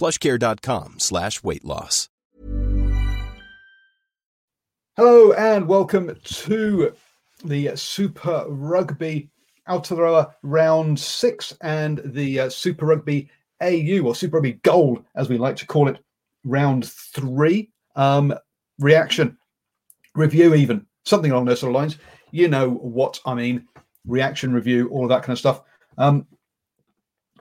plushcare.com slash weight loss. Hello and welcome to the Super Rugby Aotearoa Round 6 and the uh, Super Rugby AU or Super Rugby Gold as we like to call it Round 3 um, reaction review even something along those sort of lines. You know what I mean. Reaction review all of that kind of stuff. Um,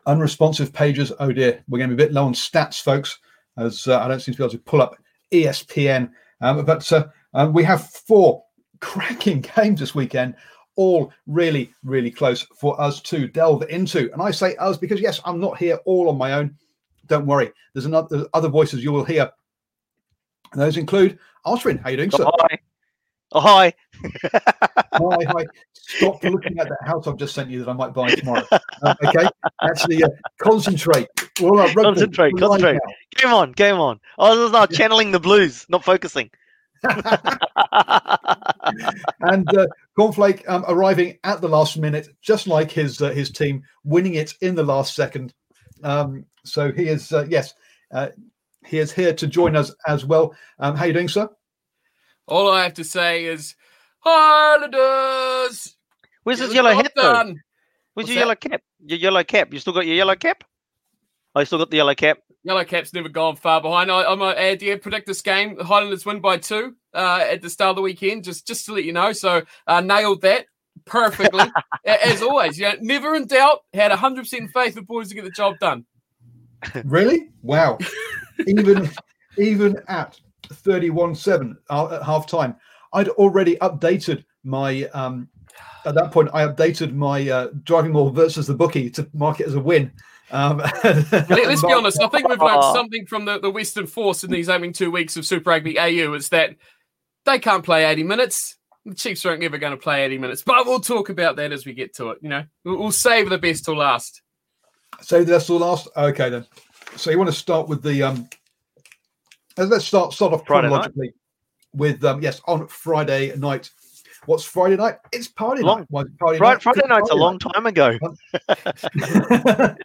unresponsive pages oh dear we're going to be a bit low on stats folks as uh, I don't seem to be able to pull up ESPN um, but uh, um, we have four cracking games this weekend, all really, really close for us to delve into. And I say us because, yes, I'm not here all on my own. Don't worry. There's another there's other voices you will hear. And those include Osrin. How you doing, sir? Oh, hi. Hi. hi. Stop looking at that house I've just sent you that I might buy tomorrow. Uh, okay, actually, uh, concentrate. All right, rugby, concentrate, concentrate. now. Game on, game on. I was not channeling the blues, not focusing. and uh, Cornflake um, arriving at the last minute, just like his uh, his team, winning it in the last second. Um, so he is uh, yes, uh, he is here to join us as well. Um, how you doing, sir? All I have to say is, Highlanders! Where's Get his yellow job hat though? done. Where's What's your that? yellow cap? Your yellow cap. You still got your yellow cap? I still got the yellow cap. Yellow Cap's never gone far behind. I, I'm a add yeah, predict this game. The Highlanders win by two uh, at the start of the weekend, just just to let you know. So uh, nailed that perfectly, as always. You know, never in doubt. Had 100 percent faith the boys to get the job done. Really? Wow. even even at 31-7 uh, at half time, I'd already updated my um at that point I updated my uh, driving more versus the bookie to mark it as a win. Um, Let, us be honest. I think we've learned Oh. something from the, the Western Force in these opening two weeks of Super Rugby AU. Is that they can't play 80 minutes. The Chiefs aren't ever going to play 80 minutes, but we'll talk about that as we get to it. You know, we'll, we'll save the best till last. So best the last. Okay, then. So you want to start with the um. Let's start start off Friday night. chronologically with um. Yes, on Friday night. What's Friday night? It's party Long- night. Why party Right, night? Friday It's night's a long time ago.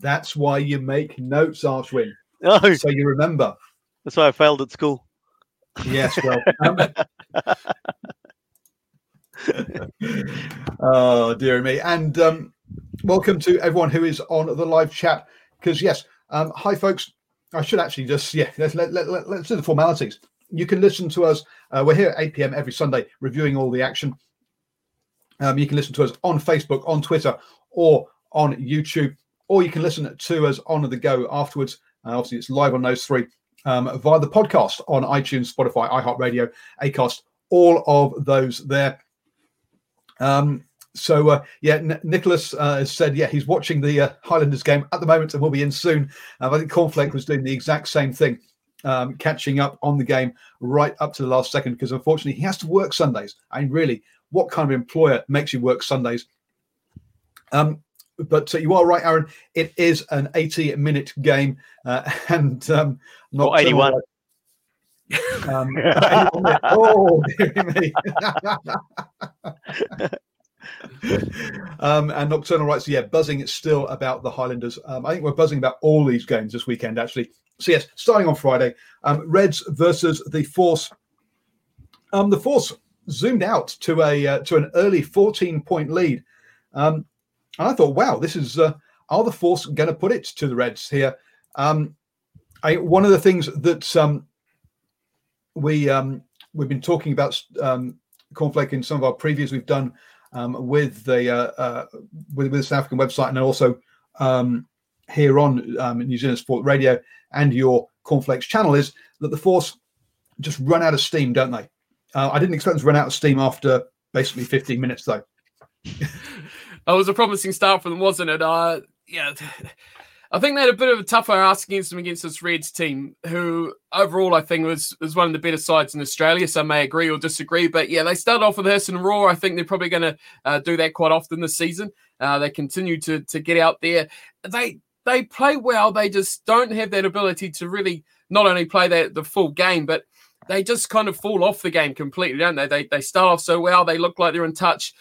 That's why you make notes, Archwin, No, so you remember. that's why I failed at school. Yes, well. um, oh dear me! And um, welcome to everyone who is on the live chat. Because yes, um, hi folks. I should actually just yeah. Let's let, let, let, let's do the formalities. You can listen to us. Uh, we're here at 8 p.m. every Sunday, reviewing all the action. Um, you can listen to us on Facebook, on Twitter, or on YouTube, or you can listen to us on the go afterwards. Uh, obviously, it's live on those three um, via the podcast on iTunes, Spotify, iHeartRadio, Acast, all of those there. Um, so uh, yeah, N- Nicholas uh, has said yeah he's watching the uh, Highlanders game at the moment and will be in soon. I think Cornflake was doing the exact same thing, um, catching up on the game right up to the last second because unfortunately he has to work Sundays. I mean, really, what kind of employer makes you work Sundays? Um, but uh, you are right, Aaron. It is an 80-minute game, uh, and um, not Or 81. Um, oh, dear me. Um, and Nocturnal writes, yeah, buzzing is still about the Highlanders. Um, I think we're buzzing about all these games this weekend, actually. So, yes, starting on Friday, um, Reds versus the Force. Um, the Force zoomed out to a uh, to an early 14 point lead. Um, and I thought, wow, this is uh, are the Force going to put it to the Reds here? Um, I, one of the things that we we've been talking about cornflake in some of our previews we've done um, with the uh, uh, with, with the South African website and also um, here on um, New Zealand Sport Radio and your cornflakes channel is that the Force just run out of steam, don't they? Uh, I didn't expect them to run out of steam after basically 15 minutes, though. that was a promising start for them, wasn't it? Uh, yeah. I think they had a bit of a tougher ask against them against this Reds team, who overall I think was was one of the better sides in Australia. Some may agree or disagree, but yeah, they started off with Hirst and Raw. I think they're probably going to uh, do that quite often this season. Uh, they continue to to get out there. They they play well. They just don't have that ability to really not only play that the full game, but they just kind of fall off the game completely, don't they? They they start off so well. They look like they're in touch,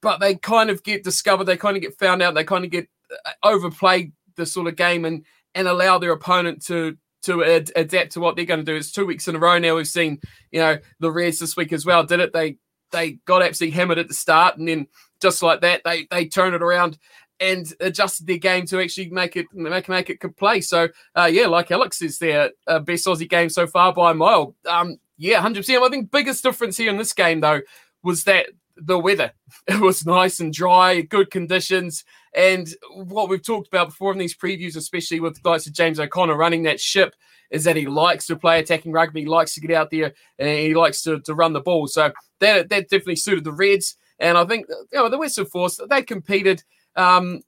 but they kind of get discovered. They kind of get found out. They kind of get uh, overplayed the sort of game and and allow their opponent to to ad- adapt to what they're going to do. It's two weeks in a row now. We've seen you know the Reds this week as well. Did it? They they got absolutely hammered at the start, and then just like that, they they turn it around and adjusted their game to actually make it make make it play. So uh, yeah, like Alex is their uh, best Aussie game so far by a mile. Um, yeah, hundred percent. I think biggest difference here in this game though was that the weather. It was nice and dry, good conditions. And what we've talked about before in these previews, especially with guys like James O'Connor running that ship, is that he likes to play attacking rugby. He likes to get out there and he likes to, to run the ball. So that, that definitely suited the Reds. And I think you know the Western Force, they competed. Um,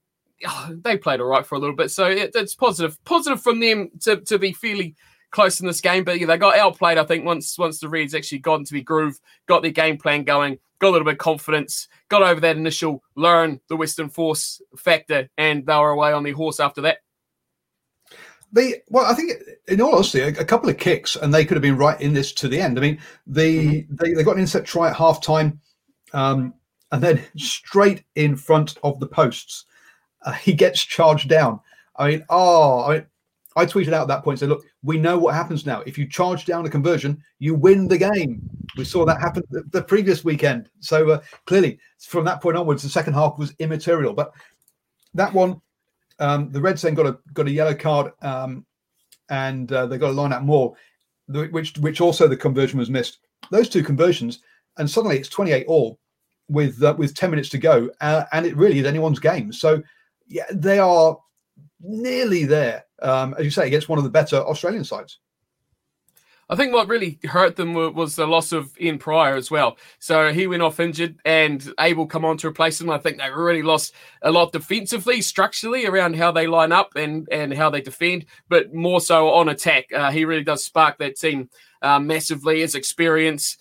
they played all right for a little bit. So it, it's positive. Positive from them to, to be fairly close in this game. But yeah, they got outplayed, I think, once once the Reds actually got into the groove, got their game plan going, got a little bit of confidence, got over that initial learn the Western Force factor, and they were away on their horse after that. They well, I think in all honesty, a, a, couple of kicks and they could have been right in this to the end. I mean, the mm-hmm. they, they got an inset try at half time, um, and then straight in front of the posts, uh, he gets charged down. I mean, oh, I mean, I tweeted out at that point, said, look, we know what happens now. If you charge down a conversion, you win the game. We saw that happen the, the previous weekend. So uh, clearly, from that point onwards, the second half was immaterial. But that one, um, the Reds then got a got a yellow card, um, and uh, they got a line out more, which which also the conversion was missed. Those two conversions, and suddenly it's twenty eight all with uh, with ten minutes to go, uh, and it really is anyone's game. So yeah, they are nearly there, um, as you say, against one of the better Australian sides. I think what really hurt them was the loss of Ian Prior as well. So he went off injured and Abel come on to replace him. I think they really lost a lot defensively, structurally around how they line up and, and how they defend, but more so on attack. Uh, he really does spark that team uh, massively. His experience,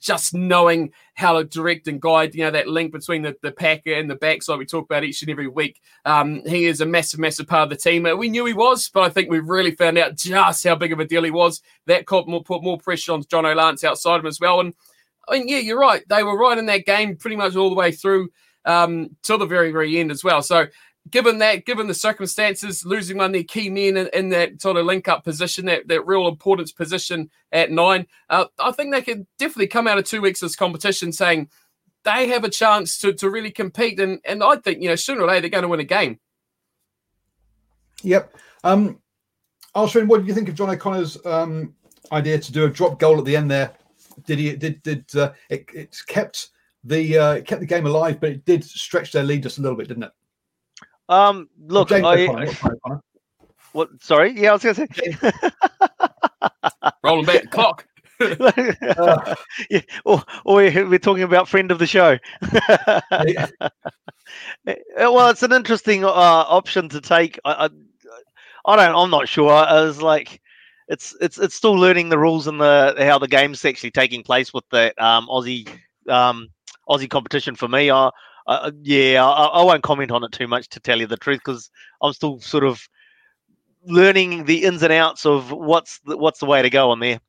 just knowing how to direct and guide, you know, that link between the, the packer and the backside we talk about each and every week. Um, he is a massive, massive part of the team. We knew he was, but I think we really found out just how big of a deal he was. That put more, put more pressure on Jono Lance outside him as well. And I mean, yeah, you're right. They were right in that game pretty much all the way through um, till the very, very end as well. So given that, given the circumstances, losing one of their key men in, in that sort of link up position, that, that real importance position at nine, uh, I think they could definitely come out of two weeks of this competition saying they have a chance to, to really compete. And, and I think, you know, sooner or later they're going to win a game. Yep. Um, what did you think of John O'Connor's um, idea to do a drop goal at the end there? Did he, did, did, uh, it, it kept the, uh, kept the game alive, but it did stretch their lead just a little bit, didn't it? Um, look, I, what? Sorry, yeah, I was going to say. Rolling back the clock. uh, yeah, or, or we're talking about friend of the show. well, it's an interesting uh, option to take. I, I, I, don't. I'm not sure. I was like, it's it's it's still learning the rules and the how the game's actually taking place with the um, Aussie um, Aussie competition. For me, I uh, yeah, I, I, won't comment on it too much to tell you the truth because I'm still sort of learning the ins and outs of what's the, what's the way to go on there.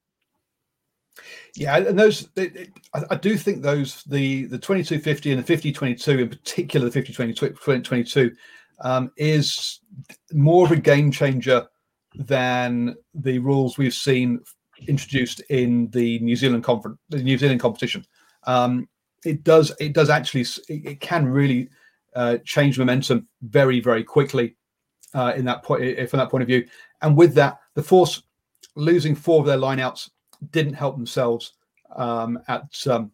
Yeah, and those it, it, I, I, do think those the the 2250 and the 5022 in particular the 5022 um, is more of a game changer than the rules we've seen introduced in the New Zealand conference, the New Zealand competition. Um, it does it does actually it, can really uh, change momentum very very quickly uh, in that point from that point of view. And with that, the force losing four of their lineouts didn't help themselves um, at um,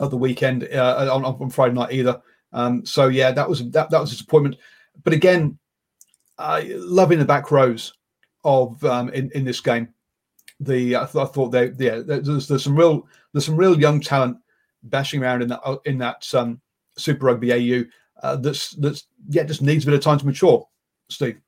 at the weekend uh, on, on Friday night either. Um, so yeah, that was that that was a disappointment. But again, uh, loving the back rows of um, in in this game. The I, th- I thought they yeah there's, there's some real there's some real young talent bashing around in that in that um, Super Rugby AU uh, that's that's yeah just needs a bit of time to mature. Steve.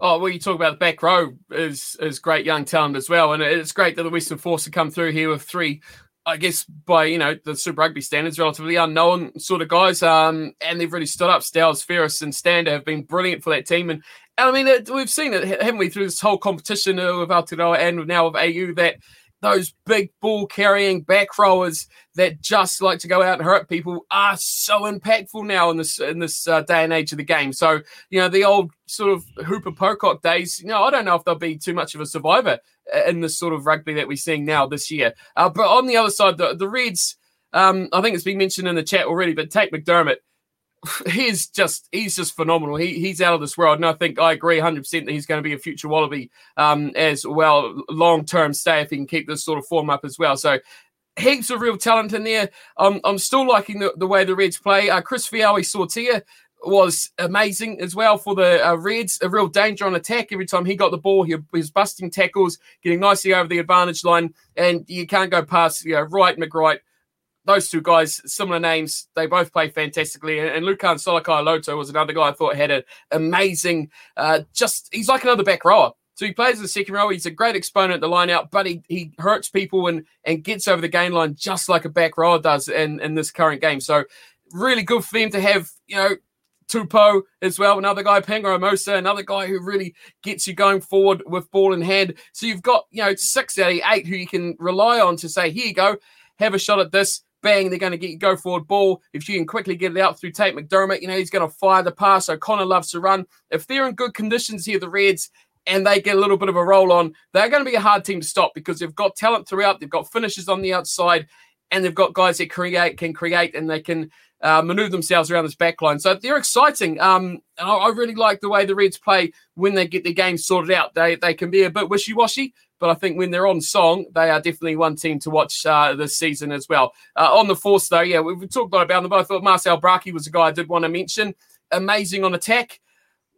Oh well, you talk about the back row is is great young talent as well, and it's great that the Western Force have come through here with three, I guess by you know the Super Rugby standards, relatively unknown sort of guys, um, and they've really stood up. Styles, Ferris, and Stander have been brilliant for that team, and, I mean we've seen it, haven't we, through this whole competition uh, with Aotearoa and now with AU that those big ball carrying back rowers that just like to go out and hurt people are so impactful now in this in this uh, day and age of the game. So you know the old sort of Hooper Pocock days. You know I don't know if they'll be too much of a survivor in this sort of rugby that we're seeing now this year. Uh, but on the other side, the, the Reds. Um, I think it's been mentioned in the chat already, but Tate McDermott he's just he's just phenomenal. He he's out of this world, and I think I agree 100 percent that he's going to be a future Wallaby um, as well, long term stay if he can keep this sort of form up as well. So heaps of real talent in there. Um, I'm still liking the, the way the Reds play. Uh, Chris Feauai-Sautia was amazing as well for the uh, Reds. A real danger on attack every time he got the ball. He, was busting tackles, getting nicely over the advantage line, and you can't go past you know Wright McReight those two guys, similar names, they both play fantastically. And, and Lukhan Loto was another guy I thought had an amazing, uh, just he's like another back rower. So he plays the second row. He's a great exponent at the line out, but he, he hurts people and, and gets over the gain line just like a back rower does in, in this current game. So really good for them to have, you know, Tupou as well, another guy, Pango Mosa, another guy who really gets you going forward with ball in hand. So you've got, you know, six out of eight who you can rely on to say, here you go, have a shot at this bang, they're going to get you go forward ball. If you can quickly get it out through Tate McDermott, you know, he's going to fire the pass. O'Connor loves to run. If they're in good conditions here, the Reds, and they get a little bit of a roll on, they're going to be a hard team to stop because they've got talent throughout. They've got finishers on the outside, and they've got guys that create, can create, and they can uh, maneuver themselves around this back line. So they're exciting. Um, and I, I, really like the way the Reds play when they get their game sorted out. They they can be a bit wishy washy, but I think when they're on song, they are definitely one team to watch uh, this season as well. Uh, on the force, though, yeah, we've talked a lot about them. But I thought Marcel Brache was a guy I did want to mention. Amazing on attack.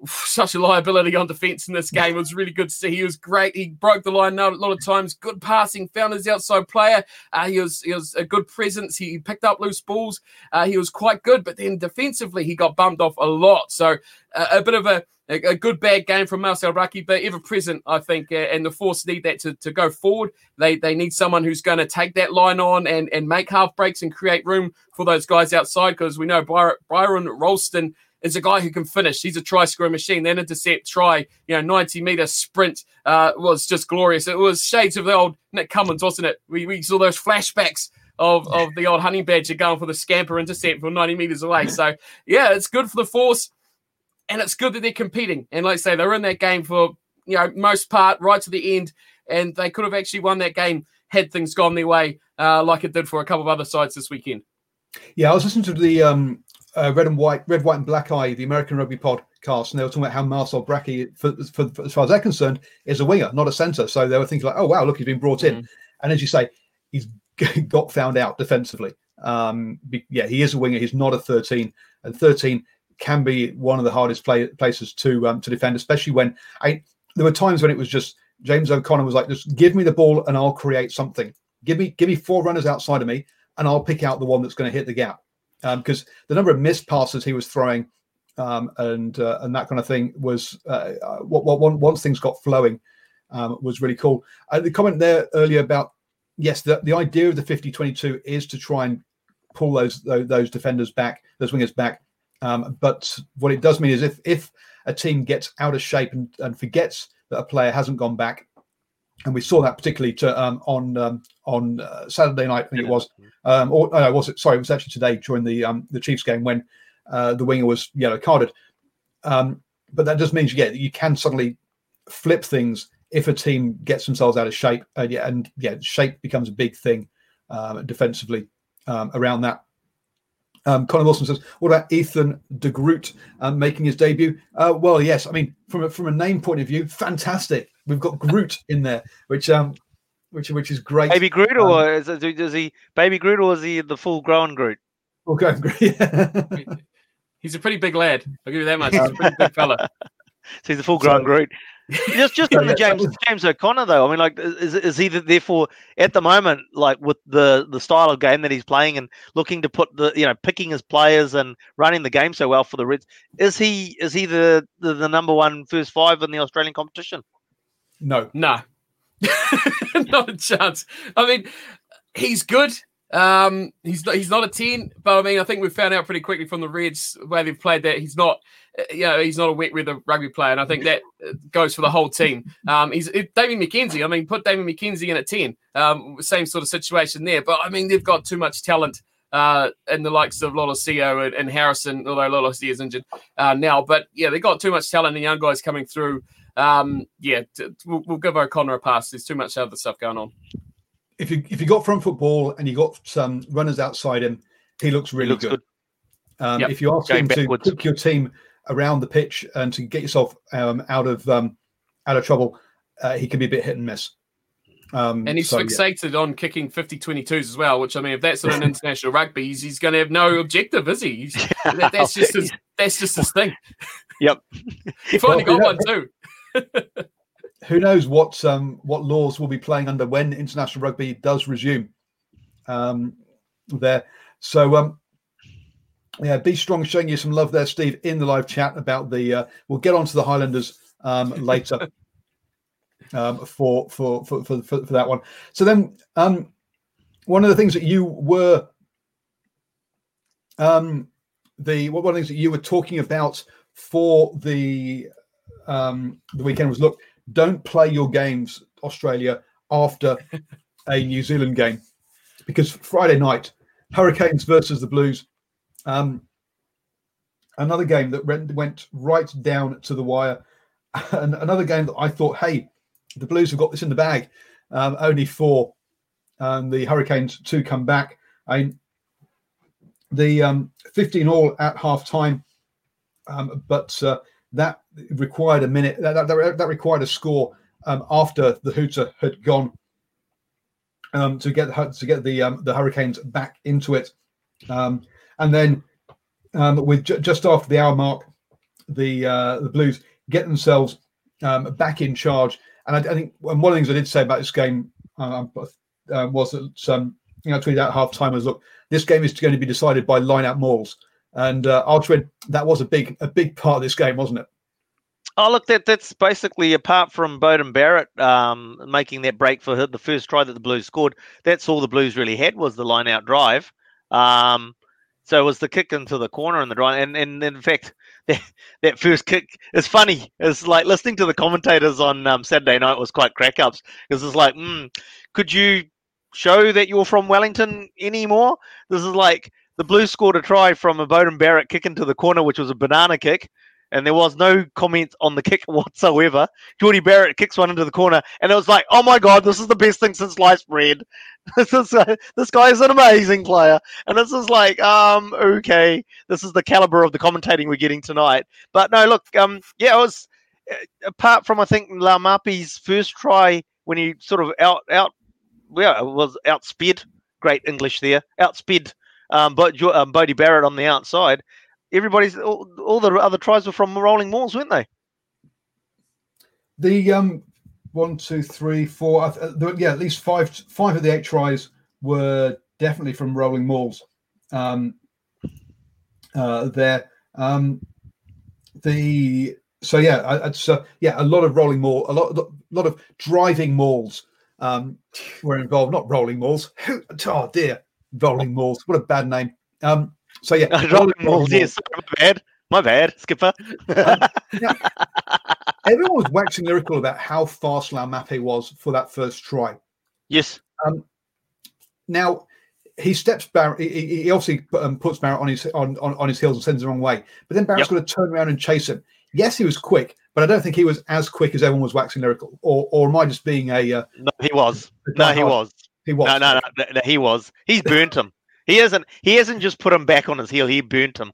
Such a liability on defense in this game. It was really good to see. He was great. He broke the line a lot of times. Good passing, found his outside player. Uh, he was he was a good presence. He picked up loose balls. Uh, he was quite good, but then defensively he got bumped off a lot. So uh, a bit of a a, a good bad game from Marcel Brache, but ever present, I think, uh, and the Force need that to, to go forward. They they need someone who's going to take that line on and, and make half breaks and create room for those guys outside because we know Byron, Byron Ralston is a guy who can finish. He's a try scoring machine. That intercept try, you know, 90 meter sprint uh, was just glorious. It was shades of the old Nick Cummins, wasn't it? We, we saw those flashbacks of, of the old honey badger going for the scamper intercept from 90 meters away. So, yeah, it's good for the force and it's good that they're competing. And let's say, they're in that game for you know most part right to the end, and they could have actually won that game had things gone their way, uh, like it did for a couple of other sides this weekend. Yeah, I was listening to the um, uh, Red and White, Red, White and Black Eye, the American Rugby podcast, and they were talking about how Marcel Brache, for, for, for, as far as they're concerned, is a winger, not a centre. So they were thinking like, oh wow, look, he's been brought in, mm-hmm. and as you say, he's got found out defensively. Um, yeah, he is a winger. He's not a 13, and 13 can be one of the hardest play, places to um, to defend, especially when I there were times when it was just James O'Connor was like, just give me the ball and I'll create something. Give me give me four runners outside of me and I'll pick out the one that's going to hit the gap. Because um, the number of missed passes he was throwing um, and uh, and that kind of thing was uh, uh what, what once things got flowing um, was really cool. Uh, the comment there earlier about yes, the, the idea of the 50-22 is to try and pull those, those those defenders back, those wingers back um, but what it does mean is if if a team gets out of shape and, and forgets that a player hasn't gone back, and we saw that particularly to, um, on um, on uh, Saturday night. I think it was, um, or oh, was it? Sorry, it was actually today during the um, the Chiefs game when uh, the winger was yellow carded. Um, but that just means yeah, you can suddenly flip things if a team gets themselves out of shape. Uh, yeah, and yeah, shape becomes a big thing defensively around that. Um, Colin Wilson says, "What about Ethan de Groot um, making his debut?" Uh, well, yes. I mean, from a, from a name point of view, fantastic. We've got Groot in there, which um, which which is great. Baby Groot, or um, is, it, is he Baby Groot, or is he the full grown Groot? Full grown Groot. Yeah. He's a pretty big lad. I'll give you that much. He's a pretty big fella. so he's a full grown so, Groot just just on the James James O'Connor though. I mean, like, is is he therefore at the moment like with the the style of game that he's playing and looking to put the you know picking his players and running the game so well for the Reds? Is he is he the the, the number one first five in the Australian competition? No, no, not a chance. I mean, he's good. Um, he's not he's not a ten, but I mean, I think we found out pretty quickly from the Reds where they've played that he's not you know, he's not a wet weather rugby player, and I think that goes for the whole team. Um, he's Damian McKenzie. I mean, put Damian McKenzie in at ten. Um, same sort of situation there, but I mean, they've got too much talent uh, in the likes of Lolesio and, and Harrison, although Lolesio is injured uh, now. But yeah, they've got too much talent and young guys coming through. Um, yeah, t- we'll, we'll, give O'Connor a pass. There's too much other stuff going on. If you if you got front football and you got some runners outside him, he looks really he looks good. good. Um, yep. If you ask Going him backwards. to cook your team around the pitch and to get yourself um, out of um, out of trouble, uh, he can be a bit hit and miss. Um, and he's so, fixated yeah. on kicking 50 22s as well, which I mean, if that's an international rugby, he's, he's, going to have no objective, is he? That, that's just his, that's just his thing. Yep. he finally well, got one too. who knows what um, what laws will be playing under when international rugby does resume um, there. So um, yeah, be strong, showing you some love there, Steve, in the live chat about the. Uh, we'll get on to the Highlanders um, later um, for, for, for, for, for, for that one. So then, um, one of the things that you were, um, the one of the things that you were talking about for the um, the weekend was look, don't play your games, Australia, after a New Zealand game, because Friday night, Hurricanes versus the Blues um, another game that went right down to the wire, and another game that I thought, hey, the Blues have got this in the bag. Um, only for um, the Hurricanes to come back. I mean, the um, 15 all at half time, um, but uh, that required a minute. That, that, that required a score um, after the hooter had gone um, to get to get the um, the Hurricanes back into it. Um, and then um, with ju- just after the hour mark, the uh, the Blues get themselves um, back in charge. And I, I, think one of the things I did say about this game uh, was that um, you know, tweeted out half time was look, this game is going to be decided by line out mauls. And uh, Archwin, that was a big a big part of this game, wasn't it? Oh, look, that that's basically apart from Beauden Barrett um, making that break for the first try that the Blues scored. That's all the Blues really had was the line out drive. Um, so it was the kick into the corner and the drive, and, and in fact, that, that first kick is funny. It's like listening to the commentators on um, Saturday night was quite crack ups because it's like, mm, could you show that you're from Wellington anymore? This is like the Blues scored a try from a Beauden Barrett kick into the corner, which was a banana kick and there was no comment on the kick whatsoever. Jordie Barrett kicks one into the corner, and it was like, "Oh my god, this is the best thing since sliced bread." this is this guy is an amazing player, and this is like, um, okay, this is the caliber of the commentating we're getting tonight. But no, look, um, yeah, it was uh, apart from I think Laumape's first try when he sort of out out, yeah, was outsped. Great English there, outsped. Um, but um, Bodie Barrett on the outside everybody's all, all, the other tries were from rolling mauls, weren't they? The um, one, two, three, four. Uh, yeah, at least five. Five of the eight tries were definitely from rolling mauls. Um, uh, there. Um, the so yeah, it's uh, yeah a lot of rolling maul, a lot, a lot of driving malls um, were involved. Not rolling malls. Oh dear, rolling mauls. What a bad name. Um, so yeah, rolling mauls. Yes, my bad. My bad, Skipper. um, yeah. everyone was waxing lyrical about how fast Laumape was for that first try. Yes. Um, now he steps Barrett. He, he obviously um, puts Barrett on his on, on, on his heels and sends him the wrong way. But then Barrett's Yep. going to turn around and chase him. Yes, he was quick, but I don't think he was as quick as everyone was waxing lyrical. Or or am I just being a? Uh, No, he was. No, he was. He was. No, no, no, no, he was. He's burnt him. He hasn't. He hasn't just put him back on his heel. He burnt him.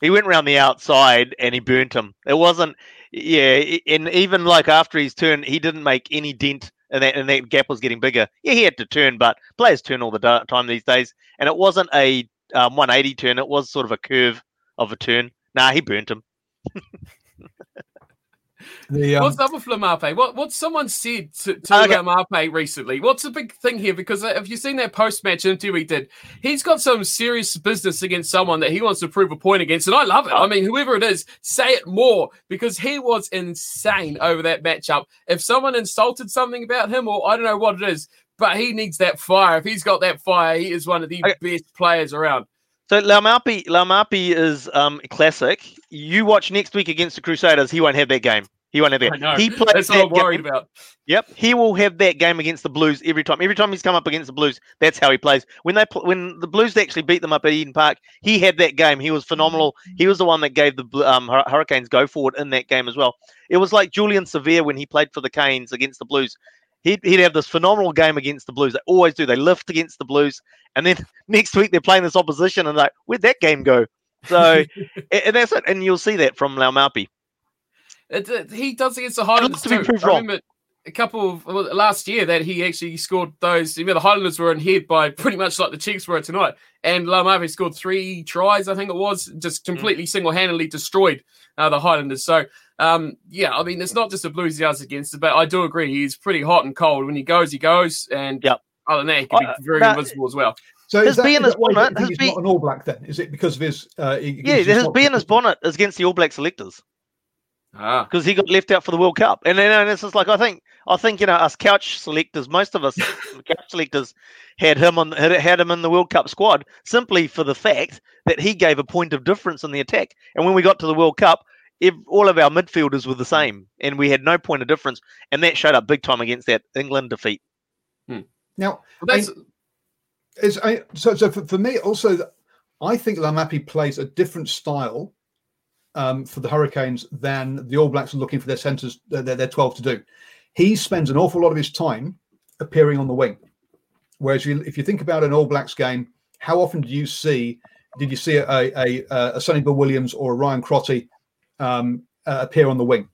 He went around the outside and he burnt him. It wasn't. Yeah, and even like after his turn, he didn't make any dent, and that and that gap was getting bigger. Yeah, he had to turn, but players turn all the time these days, and it wasn't a um, 180 turn. It was sort of a curve of a turn. Nah, he burnt him. The, um, What's up with Laumape? What what someone said to, to Okay. Laumape recently? What's the big thing here? Because uh, have you seen that post match interview he did? He's got some serious business against someone that he wants to prove a point against, and I love it. I mean, whoever it is, say it more because he was insane over that matchup. If someone insulted something about him, or I don't know what it is, but he needs that fire. If he's got that fire, he is one of the Okay. best players around. So Laumape, Laumape is um, classic. You watch next week against the Crusaders. He won't have that game. He won't have that. I know. He plays That's what that I'm worried game. about. Yep, he will have that game against the Blues every time. Every time he's come up against the Blues, that's how he plays. When they pl- when the Blues actually beat them up at Eden Park, he had that game. He was phenomenal. He was the one that gave the um, Hurricanes go forward in that game as well. It was like Julian Savea when he played for the Canes against the Blues. He'd, he'd have this phenomenal game against the Blues. They always do. They lift against the Blues, and then next week they're playing this opposition, and like, where'd that game go? So, and that's it. And you'll see that from Lau Laumape. It, it- he does against the Highlanders to be too. proved I wrong. remember a couple of well, last year that he actually scored those. You know, the Highlanders were in head by pretty much like the Chiefs were tonight, and Laumape scored three tries. I think it was just Mm. completely single-handedly destroyed uh, the Highlanders. So. Um, yeah, I mean, it's not just the Blues he does against it, but I do agree he's pretty hot and cold. When he goes, he goes, and Yep. other than that, he can Uh, be very that- invisible as well. so his that, being is his that why you bonnet, his he's be- not an All Black then? Is it because of his? Uh, he- Yeah, he's his being his bonnet is against the All Black selectors. Ah, because he got left out for the World Cup. And then and it's just like I think I think you know us couch selectors, most of us couch selectors had him on had, had him in the World Cup squad simply for the fact that he gave a point of difference in the attack. And when we got to the World Cup, if all of our midfielders were the same, and we had no point of difference, and that showed up big time against that England defeat. Now, well, that's It's, I, so, so for, for me, also, I think Laumape plays a different style um, for the Hurricanes than the All Blacks are looking for their centres, their, their 12 to do. He spends an awful lot of his time appearing on the wing. Whereas you, if you think about an All Blacks game, how often do you see, did you see a, a, a, a Sonny Bill Williams or a Ryan Crotty um, uh, appear on the wing?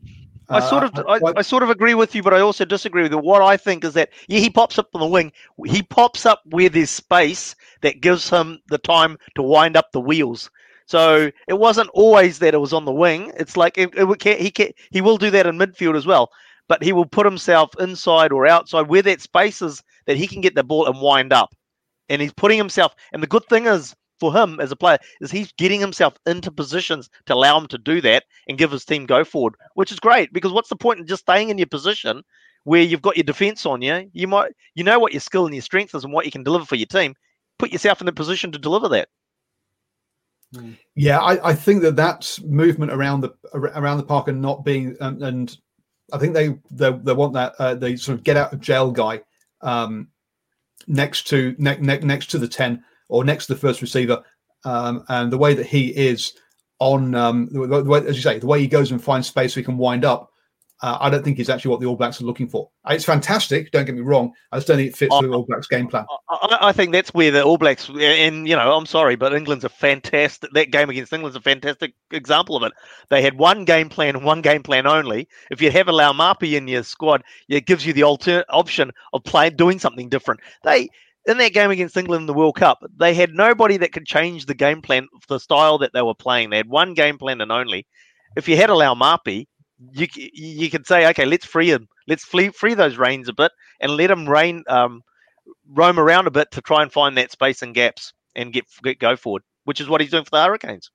I sort Uh, of, I, I sort of agree with you, but I also disagree with you. What I think is that yeah, he pops up on the wing. He pops up where there's space that gives him the time to wind up the wheels. So it wasn't always that it was on the wing. It's like it, it can, he can, he will do that in midfield as well, but he will put himself inside or outside where that space is that he can get the ball and wind up. And he's putting himself. And the good thing is for him as a player is he's getting himself into positions to allow him to do that and give his team go forward, which is great because what's the point in just staying in your position where you've got your defense on you? You might you know what your skill and your strength is and what you can deliver for your team. Put yourself in the position to deliver that. Yeah, I, I think that that's movement around the around the park and not being and, and I think they they, they want that uh, they sort of get out of jail guy um, next to ne- ne- next to the ten or next to the first receiver, um, and the way that he is on um, the, way, as you say, the way he goes and finds space so he can wind up. Uh, I don't think is actually what the All Blacks are looking for. Uh, It's fantastic. Don't get me wrong. I just don't think it fits Oh. the All Blacks game plan. I, I- I think that's where the All Blacks and you know I'm sorry, but England's a fantastic. That game against England's a fantastic example of it. They had one game plan and one game plan only. If you have a Laumape in your squad, it gives you the alternate option of playing doing something different. They in that game against England in the World Cup, they had nobody that could change the game plan, the style that they were playing. They had one game plan and only. If you had a Laumape, you you could say, okay, let's free him, let's free free those reins a bit, and let him reign, um, roam around a bit to try and find that space and gaps and get, get go forward, which is what he's doing for the Hurricanes.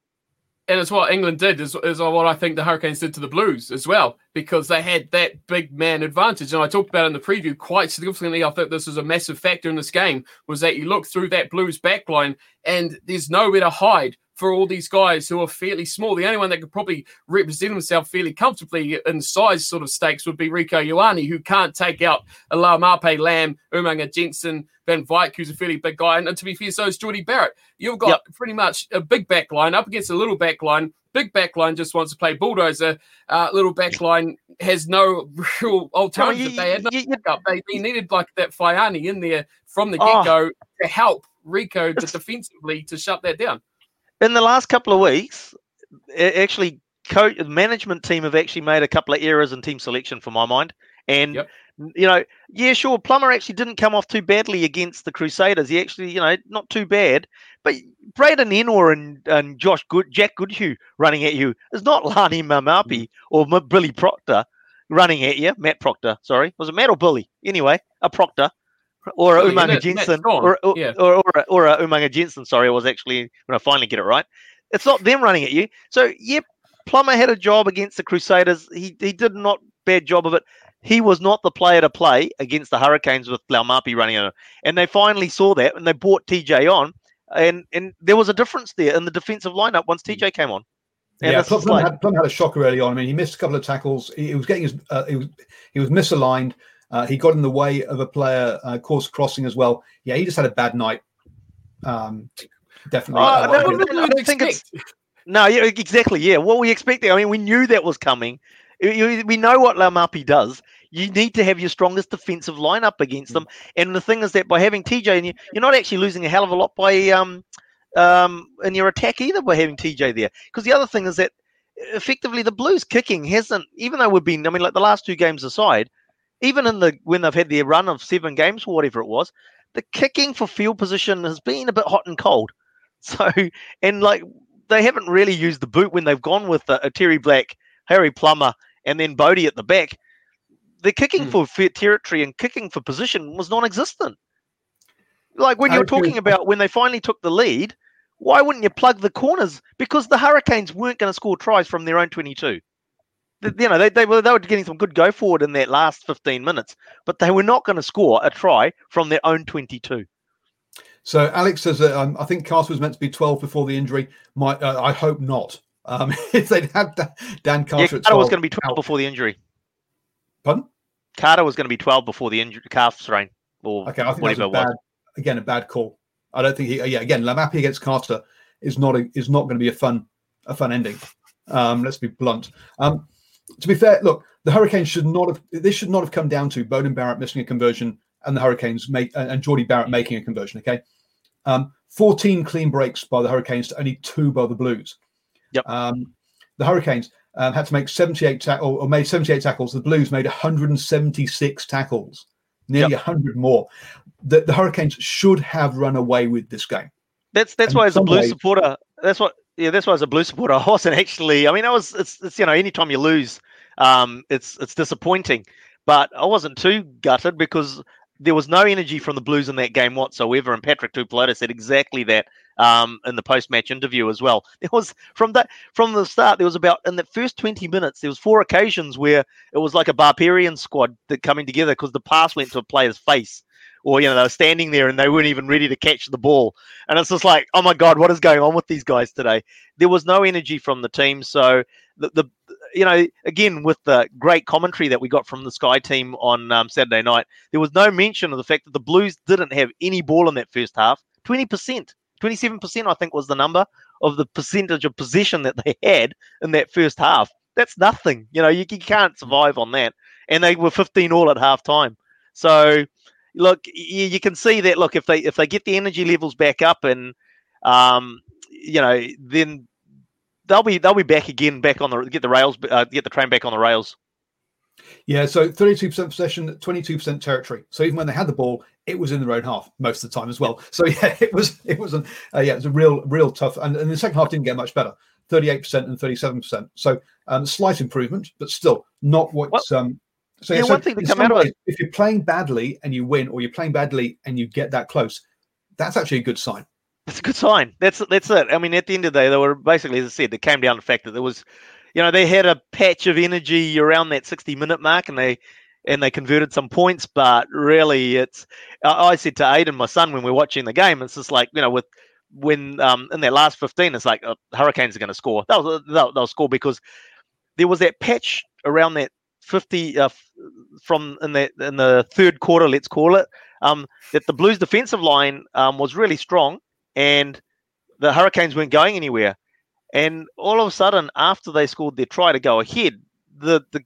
and it's what England did, is, is what I think the Hurricanes did to the Blues as well, because they had that big man advantage. And I talked about in the preview quite significantly. I think this was a massive factor in this game, was that you look through that Blues backline and there's nowhere to hide for all these guys who are fairly small. The only one that could probably represent himself fairly comfortably in size sort of stakes would be Rieko Ioane, who can't take out a Laumape, Lamb, Umaga Jensen, Van Wyk, who's a fairly big guy. And, and to be fair, so is Jordie Barrett. You've got yep. pretty much a big back line up against a little back line. Big back line just wants to play bulldozer. Uh, little back line has no real alternative. No, you, they had no you, backup. They, they needed like that Faiane in there from the get go oh. to help Rieko defensively to shut that down. In the last couple of weeks, actually, coach, the management team have actually made a couple of errors in team selection, for my mind. And yep. you know, yeah, sure, Plummer actually didn't come off too badly against the Crusaders. He actually, you know, not too bad. But Braden Ennor and, and Josh Good, Jack Goodhue running at you is not Ngani Laumape mm. or Billy Proctor running at you. Matt Proctor, sorry, was it Matt or Billy? Anyway, a Proctor or a Umaga Jensen, or, or, yeah. or, or, a, or a Umaga Jensen. Sorry, it was actually when I finally get it right. It's not them running at you. So, yep, Plummer had a job against the Crusaders. He he did not bad job of it. He was not the player to play against the Hurricanes with Laumape running it. And they finally saw that and they brought TJ on. And and there was a difference there in the defensive lineup once TJ came on. And yeah, Plum, like... had, Plum had a shocker early on. I mean, he missed a couple of tackles. He, he was getting his, uh, he was he was misaligned. Uh, he got in the way of a player uh, course crossing as well. Yeah, he just had a bad night. Um, definitely. Uh, no, I don't think it's. No, yeah, exactly. Yeah, what we expected. I mean, we knew that was coming. We know what Laumape does. You need to have your strongest defensive lineup against them. And the thing is that by having TJ, and you, you're not actually losing a hell of a lot by um, um, in your attack either by having TJ there. Because the other thing is that effectively the Blues kicking hasn't, even though we've been, I mean, like the last two games aside, even in the when they've had their run of seven games or whatever it was, the kicking for field position has been a bit hot and cold. So and like they haven't really used the boot when they've gone with a, a Terry Black, Harry Plummer, and then Bodie at the back. The kicking mm. for territory and kicking for position was non-existent. Like when you're talking about when they finally took the lead, why wouldn't you plug the corners? Because the Hurricanes weren't going to score tries from their own 22 you know, they, they, were, they were getting some good go forward in that last 15 minutes, but they were not going to score a try from their own 22. So Alex says that um, I think Carter was meant to be 12 before the injury. My, uh, I hope not. Um, if they'd had Dan Carter, yeah, Carter was going to be 12 out. before the injury. Pardon? Carter was going to be 12 before the injury, calf strain, or okay, I think whatever bad, Again, a bad call. I don't think he. Yeah, again, Laumape against Carter is not a, is not going to be a fun a fun ending. Um, let's be blunt. Um, to be fair, look, the Hurricanes should not have. This should not have come down to Beauden Barrett missing a conversion and the Hurricanes make and Jordie Barrett making a conversion. Okay, um, 14 clean breaks by the Hurricanes to only two by the Blues. Yep. Um, the Hurricanes um, had to make 78 ta- or, or, made 78 tackles. The Blues made 176 tackles, nearly yep. 100 more. The, the Hurricanes should have run away with this game. That's that's and why as a Blues way, supporter, that's what yeah, that's why as a Blue supporter, I wasn't actually. I mean, I was. It's, it's you know, anytime you lose, um, it's it's disappointing. But I wasn't too gutted because there was no energy from the Blues in that game whatsoever. And Patrick Tuipulotu said exactly that um, in the post-match interview as well. There was from that from the start. There was about in the first twenty minutes. There was four occasions where it was like a barbarian squad that coming together because the pass went to a player's face or you know they were standing there and they weren't even ready to catch the ball and it's just like oh my god what is going on with these guys today there was no energy from the team so the, the you know again with the great commentary that we got from the sky team on um, saturday night there was no mention of the fact that the blues didn't have any ball in that first half. 20% 27% i think was the number of the percentage of possession that they had in that first half. That's nothing you know you, you can't survive on that. And they were 15 all at half time so look, you, you, can see that. Look, if they if they get the energy levels back up, and um, you know, then they'll be they'll be back again, back on the get the rails, uh, get the train back on the rails. Yeah, so 32% possession, 22% territory. So even when they had the ball, it was in their own half most of the time as well. So yeah, it was it was a uh, yeah, it was a real real tough. And, and the second half didn't get much better, 38% and 37%. So um, slight improvement, but still not what well, um, so, yeah, so one thing to come out of it, if you're playing badly and you win, or you're playing badly and you get that close, that's actually a good sign. It's a good sign. That's that's it. I mean, at the end of the day, they were basically, as I said, they came down to the fact that there was, you know, they had a patch of energy around that 60 minute mark, and they and they converted some points. But really, it's I said to Aiden, my son, when we are watching the game, it's just like you know, with when um, in their last 15, it's like uh, Hurricanes are going to score. They'll, they'll, they'll score because there was that patch around that 50 uh, from in the in the third quarter, let's call it, um, that the Blues defensive line um, was really strong and the Hurricanes weren't going anywhere. And all of a sudden, after they scored their try to go ahead, the, the,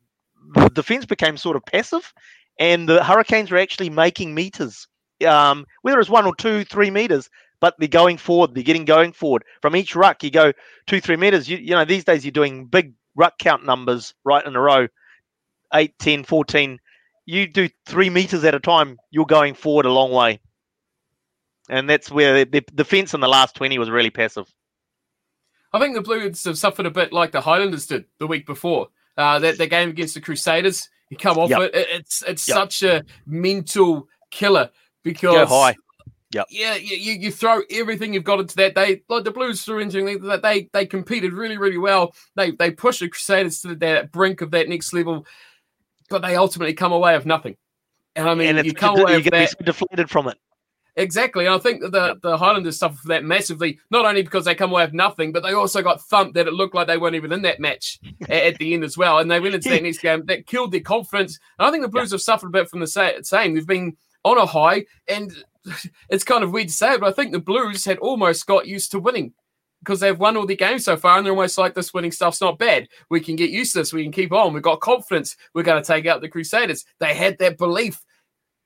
the defense became sort of passive, and the Hurricanes were actually making meters, um, whether it's one or two, three meters, but they're going forward. They're getting going forward. From each ruck, you go two, three meters. You, you know, these days you're doing big ruck count numbers right in a row 8, 10, 14. You do three meters at a time, you're going forward a long way. And that's where the defense in the last 20 was really passive. I think the Blues have suffered a bit like the Highlanders did the week before. Uh, that game against the Crusaders, you come off yep. it. It's it's yep. such a mental killer because Go high. Yep. Yeah, you, you throw everything you've got into that. They like the Blues threw into that they they competed really really well. They they pushed the Crusaders to the brink of that next level, but they ultimately come away with nothing. And I mean, and you come away you get that, deflated from it. Exactly. And I think that the, yep. the Highlanders suffer for that massively, not only because they come away with nothing, but they also got thumped that it looked like they weren't even in that match at, at, the end as well. And they went into that next game. That killed their confidence. And I think the Blues yep. have suffered a bit from the same. They've been on a high, and it's kind of weird to say it, but I think the Blues had almost got used to winning because they've won all the games so far, and they're almost like this winning stuff's not bad. We can get used to this. We can keep on. We've got confidence. We're going to take out the Crusaders. They had that belief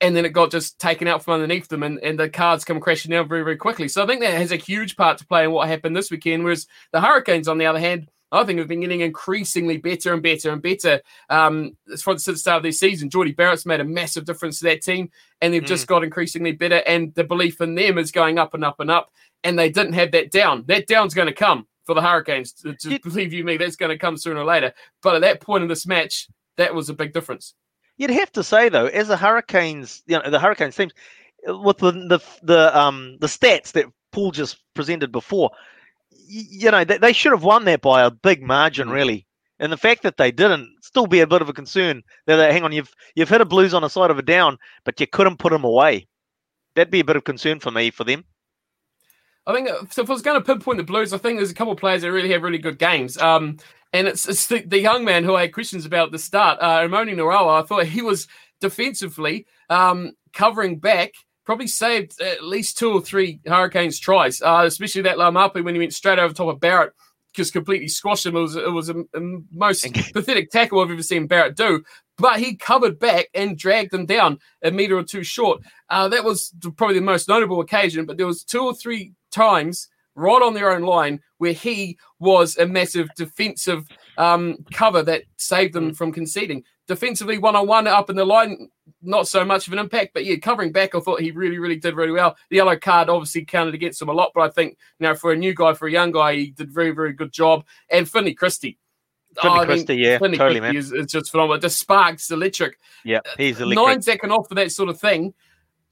and then it got just taken out from underneath them, and, and the cards come crashing down very, very quickly. So I think that has a huge part to play in what happened this weekend. Whereas the Hurricanes, on the other hand, I think have been getting increasingly better and better and better um, from the start of this season. Jordie Barrett's made a massive difference to that team, and they've mm. just got increasingly better. And the belief in them is going up and up and up. And they didn't have that down. That down's going to come for the Hurricanes. To, to believe you me, that's going to come sooner or later. But at that point in this match, that was a big difference. You'd have to say though, as the Hurricanes, you know, the Hurricanes teams, with the the the um the stats that Paul just presented before, you, you know, they, they, should have won that by a big margin, mm. really. And the fact that they didn't still be a bit of a concern. That they hang on, you've you've hit a Blues on the side of a down, but you couldn't put them away. That'd be a bit of concern for me for them. I think so if I was going to pinpoint the Blues, I think there's a couple of players that really have really good games. Um, and it's, it's the, the, young man who I had questions about at the start, uh, Narawa. I thought he was defensively um, covering back, probably saved at least two or three Hurricanes tries, uh, especially that Laumape when he went straight over top of Barrett, just completely squashed him. It was, it was a, a most pathetic tackle I've ever seen Barrett do. But he covered back and dragged them down a meter or two short. Uh, that was probably the most notable occasion, but there was two or three times right on their own line where he was a massive defensive um, cover that saved them from conceding. Defensively, one on one up in the line, not so much of an impact, but yeah, covering back, I thought he really, really did really well. The yellow card obviously counted against him a lot, but I think you know for a new guy, for a young guy, he did very, very good job. And Finlay Christie. Finlay oh, Christie, I mean, yeah, Finlay totally, Christie man. Is, is just phenomenal. The sparks, electric. Yeah, he's electric. Nine second off for that sort of thing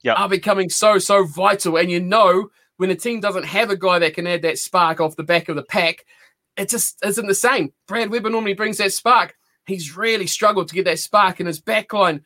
yep. are becoming so, so vital. And you know when a team doesn't have a guy that can add that spark off the back of the pack, it just isn't the same. Brad Weber normally brings that spark. He's really struggled to get that spark, and his backline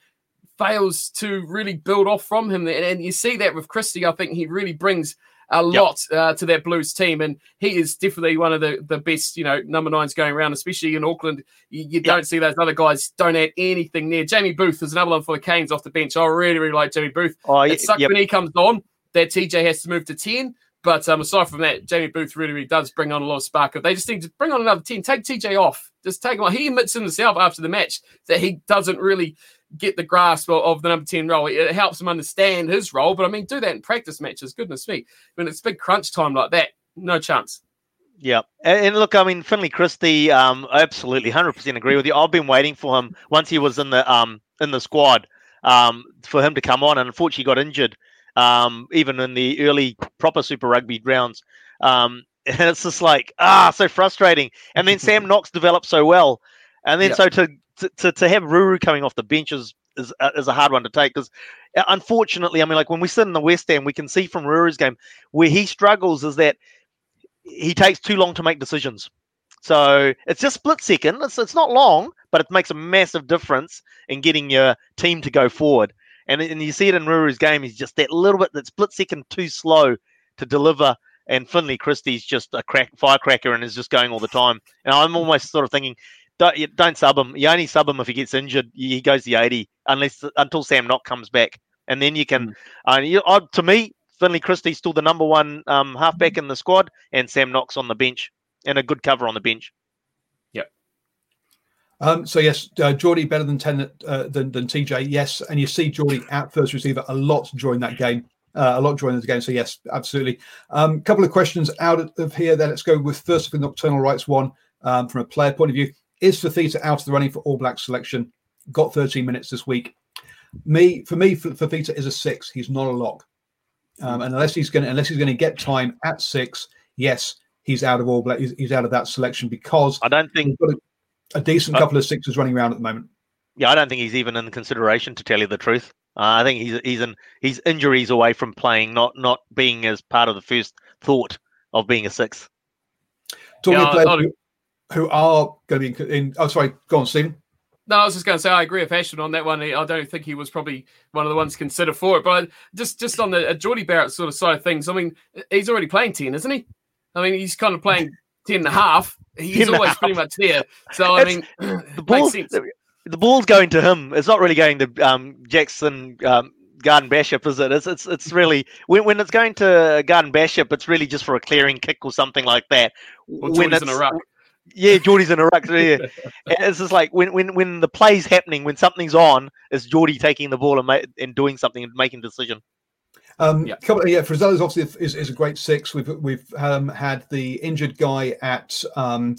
fails to really build off from him. And you see that with Christie. I think he really brings a lot yep. uh, to that Blues team, and he is definitely one of the, the best, you know, number nines going around, especially in Auckland. You, you yep. don't see those other guys don't add anything there. Jamie Booth is another one for the Canes off the bench. I really, really like Jamie Booth. Oh, it sucks yep. when he comes on that TJ has to move to 10. But um, aside from that, Jamie Booth really, really does bring on a lot of spark. They just need to bring on another 10. Take TJ off. Just take him off. He admits himself after the match that he doesn't really get the grasp of, of, the number 10 role. It helps him understand his role. But I mean, do that in practice matches. Goodness me. When it's big crunch time like that, no chance. Yeah, and, look, I mean, Finlay Christie, um, absolutely, hundred percent agree with you. I've been waiting for him once he was in the um in the squad, um, for him to come on, and unfortunately got injured um, even in the early proper Super Rugby rounds. Um, and it's just like ah, so frustrating. And then Sam Nock's developed so well, and then so to, to to have Ruru coming off the bench is is, uh, is a hard one to take because uh, unfortunately, I mean, like when we sit in the West End, we can see from Ruru's game where he struggles is that he takes too long to make decisions. So it's just split second. It's, it's not long, but it makes a massive difference in getting your team to go forward. And, and you see it in Ruru's game. He's just that little bit, that split second too slow to deliver and Finlay Christie's just a crack firecracker and is just going all the time. And I'm almost sort of thinking, don't, don't sub him. You only sub him if he gets injured. He goes the 80 unless until Sam Nock comes back, and then you can. Hmm. Uh, you, uh, to me, Finlay Christie's still the number one um, halfback in the squad, and Sam Nock's on the bench, and a good cover on the bench. Um, so yes, uh, Jordie Barrett than ten uh, than, than TJ. Yes, and you see Geordie at first receiver a lot during that game, uh, a lot during the game. So yes, absolutely. A um, couple of questions out of here. Then let's go with first of the nocturnal rights one um, from a player point of view. Is Fifita out of the running for All Black selection? Got 13 minutes this week. Me for me, Fifita is a six. He's not a lock, um, and unless he's going unless he's going to get time at six, yes, he's out of All Black. He's, he's out of that selection because I don't think a decent couple of sixes running around at the moment. Yeah, I don't think he's even in consideration to tell you the truth. Uh, I think he's he's in he's injuries away from playing, not not being as part of the first thought of being a six. Talking yeah, players who, who, are going to be in, Oh, sorry. Go on, Stephen. No, I was just going to say I agree with Ashton on that one. I don't think he was probably one of the ones considered for it. But just just on the uh, Jordie Barrett sort of side of things, I mean, he's already playing ten, isn't he? I mean, he's kind of playing 10 and a half. He's always pretty much there. So, I mean, the ball, the, the, ball's going to him. It's not really going to um, Jackson um, Garden-Bachop, is it? It's, it's, it's really, when, when it's going to Garden-Bachop, it's really just for a clearing kick or something like that. Or when it's, in a ruck. Yeah, Jordie's in a ruck. Yeah. it's just like when, when, when the play's happening, when something's on, it's Jordie taking the ball and, ma- and doing something and making a decision. Um, yeah, couple, yeah. Obviously is, is a great six. We've we've um, had the injured guy at um,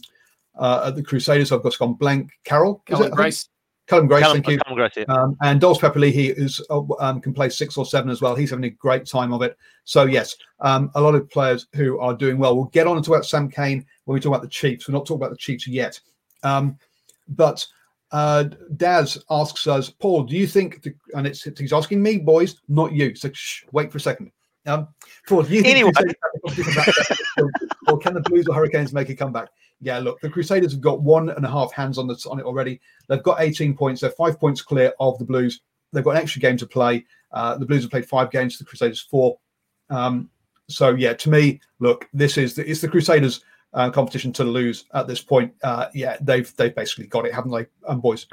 uh, at the Crusaders. I've got gone blank. Carroll, Cullen Grace. Cullen Grace, Callum, thank you. Cullen Grace, yeah. um, and Dols Papalii, he is uh, um, can play six or seven as well. He's having a great time of it. So yes, um, a lot of players who are doing well. We'll get on to talk about Sam Cane when we talk about the Chiefs. We're not talking about the Chiefs yet, um, but uh, Daz asks us, Paul, do you think, the, and it's he's asking me, boys, not you. So shh, wait for a second. Um, Paul, do you think anyway. or can the Blues or Hurricanes make a comeback? Yeah, look, the Crusaders have got one and a half hands on the on it already. They've got 18 points. They're five points clear of the Blues. They've got an extra game to play. Uh, the Blues have played five games. The Crusaders four. Um, so yeah, to me, look, this is the, it's the Crusaders' uh, competition to lose at this point. Uh, yeah, they've they've basically got it, haven't they, um, boys?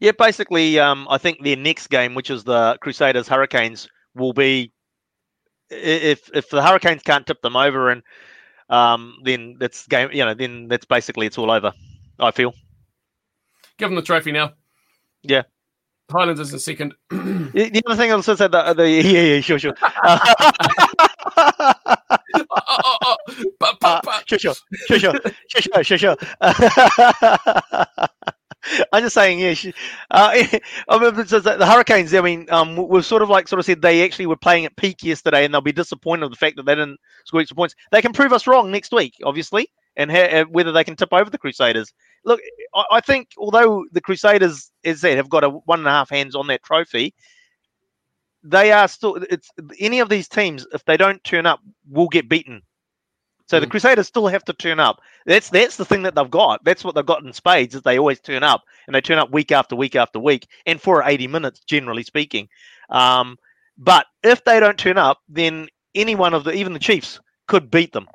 Yeah, basically, um, I think their next game, which is the Crusaders Hurricanes, will be if if the Hurricanes can't tip them over, and um, then that's game. You know, then that's basically it's all over. I feel. Give them the trophy now. Yeah. Highlanders is the second. the other thing I also said that the yeah yeah sure sure. I'm just saying, yeah. Uh, the Hurricanes. I mean, um, we've sort of like sort of said they actually were playing at peak yesterday, and they'll be disappointed with the fact that they didn't score extra points. They can prove us wrong next week, obviously, and ha- whether they can tip over the Crusaders. Look, I, I think although the Crusaders, as said, have got a one and a half hands on that trophy, they are still. It's any of these teams, if they don't turn up, will get beaten so mm. the Crusaders still have to turn up. That's that's the thing that they've got. That's what they've got in spades is they always turn up and they turn up week after week after week and for 80 minutes, generally speaking. Um, but if they don't turn up, then any one of the even the Chiefs could beat them.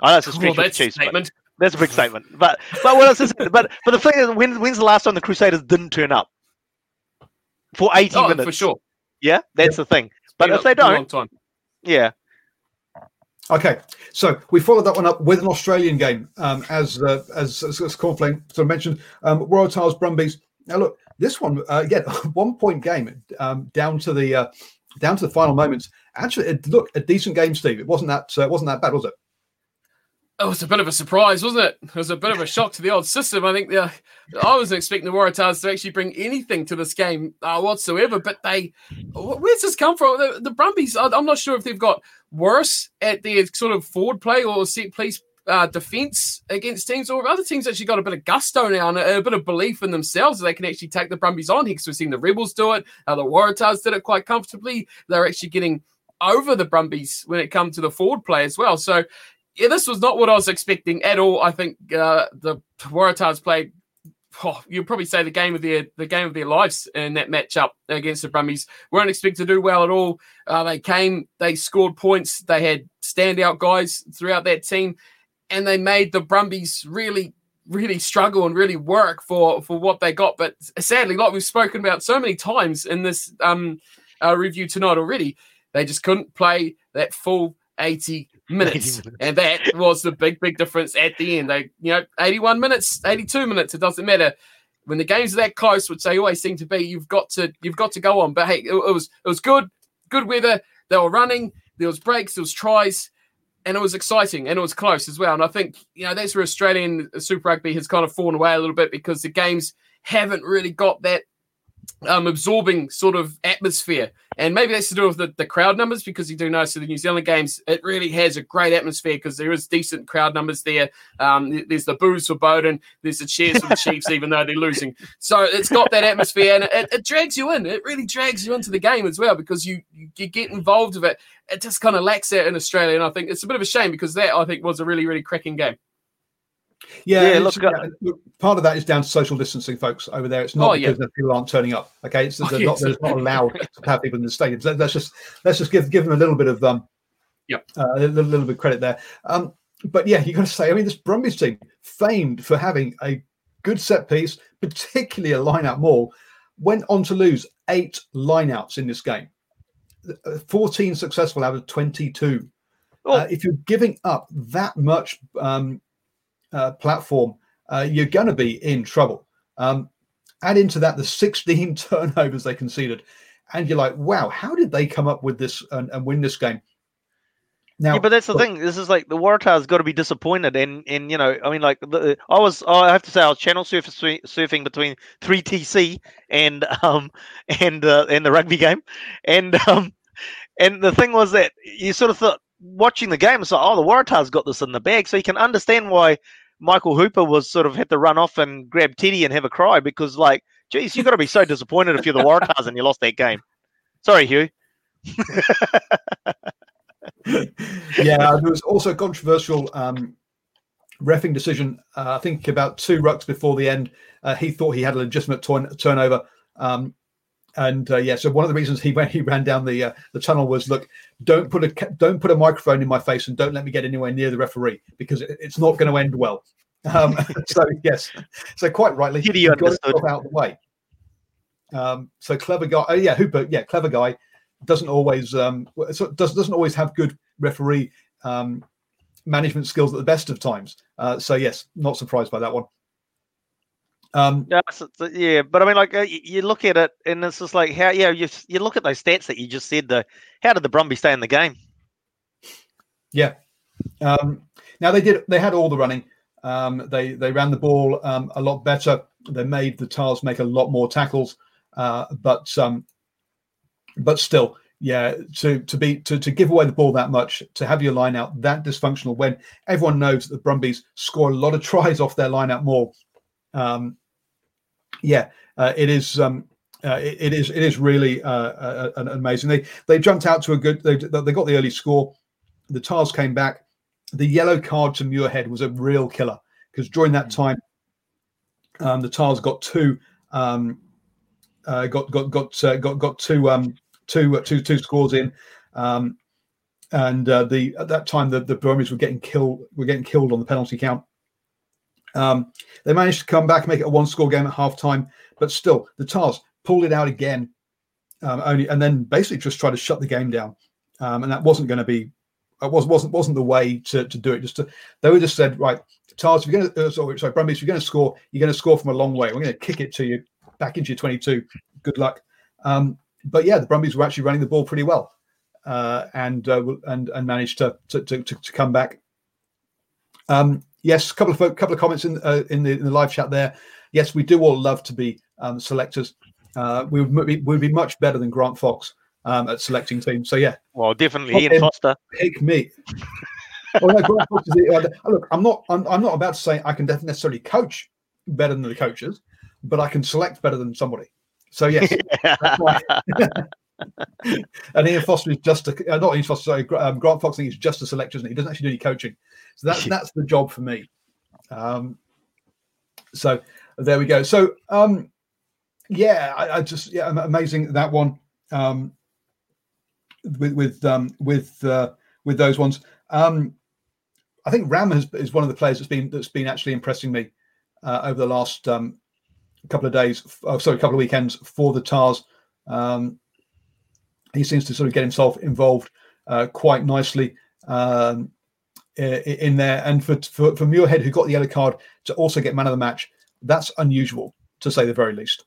I know it's a stretch well, Chiefs, statement. That's a big statement. But but what else is it? But but the thing is, when, when's the last time the Crusaders didn't turn up for 80 oh, minutes? For sure. Yeah, that's the thing. But if they don't, yeah, Okay, so we followed that one up with an Australian game, um, as, uh, as as as Cornflake sort of mentioned. Um, Royal Tiles Brumbies. Now look, this one uh, again, one point game um, down to the uh, down to the final moments. Actually, it looked a decent game, Steve. It wasn't that uh, wasn't that bad, was it? It was a bit of a surprise, wasn't it? It was a bit of a shock to the old system. I think the, I wasn't expecting the Waratahs to actually bring anything to this game uh, whatsoever. But they, where's this come from? The, the Brumbies, I'm not sure if they've got worse at their sort of forward play or set piece uh, defense against teams, or other teams actually got a bit of gusto now and a, a bit of belief in themselves that they can actually take the Brumbies on. Because we've seen the Rebels do it, uh, the Waratahs did it quite comfortably. They're actually getting over the Brumbies when it comes to the forward play as well. So yeah, this was not what I was expecting at all. I think uh, the Waratahs played oh, you'll probably say the game of their the game of their lives in that matchup against the Brumbies. weren't expected to do well at all. Uh, they came, they scored points, they had standout guys throughout that team, and they made the Brumbies really really struggle and really work for for what they got. But sadly, like we've spoken about so many times in this um, uh, review tonight already, they just couldn't play that full 80 minutes. And that was the big, big difference at the end. They, you know, 81 minutes, 82 minutes, it doesn't matter. When the games are that close, which they always seem to be, you've got to you've got to go on. But hey, it, it was it was good, good weather. They were running, there was breaks, there was tries, and it was exciting and it was close as well. And I think, you know, that's where Australian Super Rugby has kind of fallen away a little bit because the games haven't really got that um, absorbing sort of atmosphere. And maybe that's to do with the, the crowd numbers because you do know, so the New Zealand games, it really has a great atmosphere because there is decent crowd numbers there. Um, there's the boos for Beauden, there's the cheers for the Chiefs, even though they're losing. So it's got that atmosphere and it, it, drags you in. It really drags you into the game as well because you, you get involved with it. It just kind of lacks that in Australia. And I think it's a bit of a shame because that, I think, was a really, really cracking game. Yeah, yeah look, yeah, look, part of that is down to social distancing, folks. Over there, it's not oh, because yeah. people aren't turning up. Okay, it's, they're, not, they're not allowed to have people in the stadiums. Let's just let's just give give them a little bit of um, yeah, uh, a little, little bit of credit there. Um, but yeah, you got to say, I mean, this Brumbies team famed for having a good set piece, particularly a line out maul, went on to lose eight lineouts in this game. Uh, 14 successful out of 22. Oh. Uh, if you're giving up that much um, uh, platform, uh, you're going to be in trouble. Um, add into that the 16 turnovers they conceded, and you're like, wow, how did they come up with this and, and win this game? Now, yeah, but that's the thing. This is like the Waratahs got to be disappointed, and and you know, I mean, like the, I was, I have to say, I was channel surfing, surfing between three TC and um and uh, and the rugby game, and um and the thing was that you sort of thought watching the game, it's like, oh, the Waratahs got this in the bag, so you can understand why Michael Hooper was sort of had to run off and grab Teddy and have a cry because, like, geez, you've got to be so disappointed if you're the Waratahs and you lost that game. Sorry, Hugh. yeah, there was also a controversial um, refing decision. Uh, I think about two rucks before the end, uh, he thought he had a legitimate turn- turnover. Um, and uh, yeah, so one of the reasons he went, he ran down the uh, the tunnel was look, don't put a don't put a microphone in my face and don't let me get anywhere near the referee because it, it's not going to end well. Um, so yes, so quite rightly, he got out of the way. Um, so clever guy, oh yeah, Hooper, yeah, clever guy, doesn't always um, doesn't doesn't always have good referee um, management skills at the best of times. Uh, so yes, not surprised by that one. Um, yeah, yeah, but I mean, like uh, you look at it, and it's just like how, yeah, you you look at those stats that you just said. The how did the Brumbies stay in the game? Yeah. Um, now they did. They had all the running. Um, they they ran the ball um, a lot better. They made the Tars make a lot more tackles, uh, but um, but still, yeah, to to be to, to give away the ball that much, to have your line out that dysfunctional when everyone knows that the Brumbies score a lot of tries off their line out more. Um, yeah, uh, it is. Um, uh, it, it is. It is really uh, uh, uh amazing. They they jumped out to a good. They they got the early score. The Tars came back. The yellow card to Muirhead was a real killer because during that mm. time, um, the Tars got two. Um, uh, got got got got got two um, two two two scores in. Um, and uh, the at that time the the Brumbies were getting killed were getting killed on the penalty count. Um, they managed to come back, make it a one-score game at halftime, but still, the Tars pulled it out again, um, only and then basically just tried to shut the game down, um, and that wasn't going to be, it was wasn't wasn't the way to, to do it. Just to, they were just said, right, Tars, if you're going to, uh, sorry, sorry, Brumbies, if you're going to score, you're going to score from a long way. We're going to kick it to you back into your 22. Good luck. Um, but yeah, the Brumbies were actually running the ball pretty well, uh, and uh, and and managed to to, to, to come back. Um, yes, a couple of couple of comments in uh, in, the, in, the, live chat there. Yes, we do all love to be um, selectors. Uh, we would be, would be much better than Grant Fox um, at selecting teams. So yeah, well, definitely Ian Foster. Pick me. oh, no, Grant Fox is the, uh, look, I'm not. I'm, I'm, not about to say I can necessarily coach better than the coaches, but I can select better than somebody. So yes, and Ian Foster is just a, uh, not Ian Foster. Sorry, um, Grant Fox. I think he's just a selector, isn't he? He doesn't actually do any coaching. So that's that's the job for me. Um, so there we go. So, um, yeah, I, I just yeah, am- amazing that one um, with with um, with uh, with those ones. Um, I think Ramm has, is one of the players that's been that's been actually impressing me uh, over the last um, couple of days. Oh, sorry, couple of weekends for the Tars. Um, he seems to sort of get himself involved uh, quite nicely um, in there. And for, for for Muirhead, who got the yellow card, to also get man of the match, that's unusual to say the very least.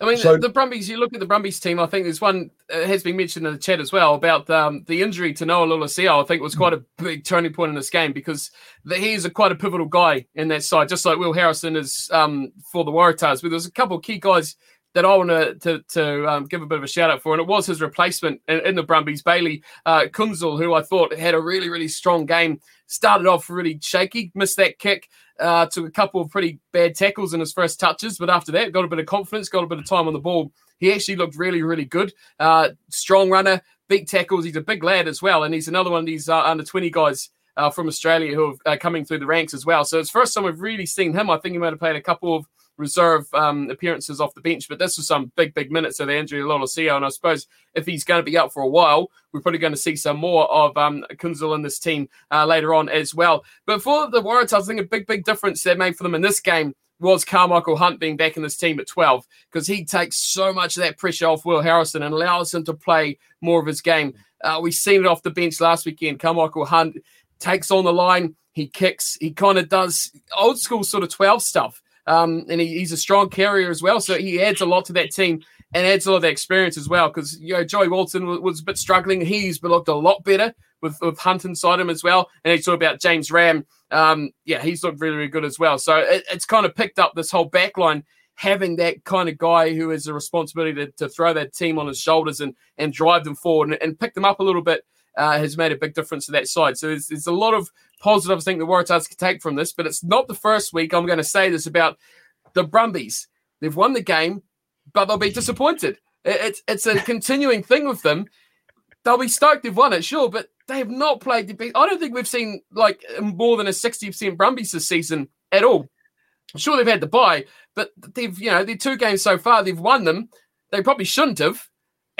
I mean, So- the Brumbies. You look at the Brumbies team. I think there's one uh, has been mentioned in the chat as well about um, the injury to Noah Lolesio. I think was quite a big turning point in this game because the, is a quite a pivotal guy in that side, just like Will Harrison is um, for the Waratahs. But there's a couple of key guys that I want to to, to um, give a bit of a shout out for, and it was his replacement in, in the Brumbies, Bailey uh, Kuenzle, who I thought had a really really strong game. Started off really shaky, missed that kick. Uh, took a couple of pretty bad tackles in his first touches, but after that, got a bit of confidence, got a bit of time on the ball. He actually looked really, really good. Uh, strong runner, big tackles. He's a big lad as well, and he's another one of these uh, under twenty guys uh, from Australia who are uh, coming through the ranks as well. So it's first time we've really seen him. I think he might have played a couple of reserve um, appearances off the bench, but this was some big, big minutes of of Lolesio. And I suppose if he's going to be out for a while, we're probably going to see some more of um, Kuenzle in this team uh, later on as well. But for the Waratahs, I think a big, big difference that made for them in this game was Karmichael Hunt being back in this team at 12 because he takes so much of that pressure off Will Harrison and allows him to play more of his game. Uh, we've seen it off the bench last weekend. Karmichael Hunt takes on the line, he kicks, he kind of does old school sort of 12 stuff. Um, and he, he's a strong carrier as well. So he adds a lot to that team and adds a lot of experience as well. Because you know Joey Walton was, was a bit struggling. He's looked a lot better with, with Hunt inside him as well. And he talked about James Ramm. Um, yeah, he's looked really, really good as well. So it, it's kind of picked up this whole back line having that kind of guy who has a responsibility to, to throw that team on his shoulders and and drive them forward and, and pick them up a little bit uh, has made a big difference to that side. So there's, there's a lot of positives I think the Waratahs can take from this, but it's not the first week I'm going to say this about the Brumbies. They've won the game, but they'll be disappointed. It's it's a continuing thing with them. They'll be stoked they've won it, sure, but they have not played the best. I don't think we've seen like more than a 60% Brumbies this season at all. I'm sure, they've had the bye, but they've, you know, their two games so far, they've won them. They probably shouldn't have.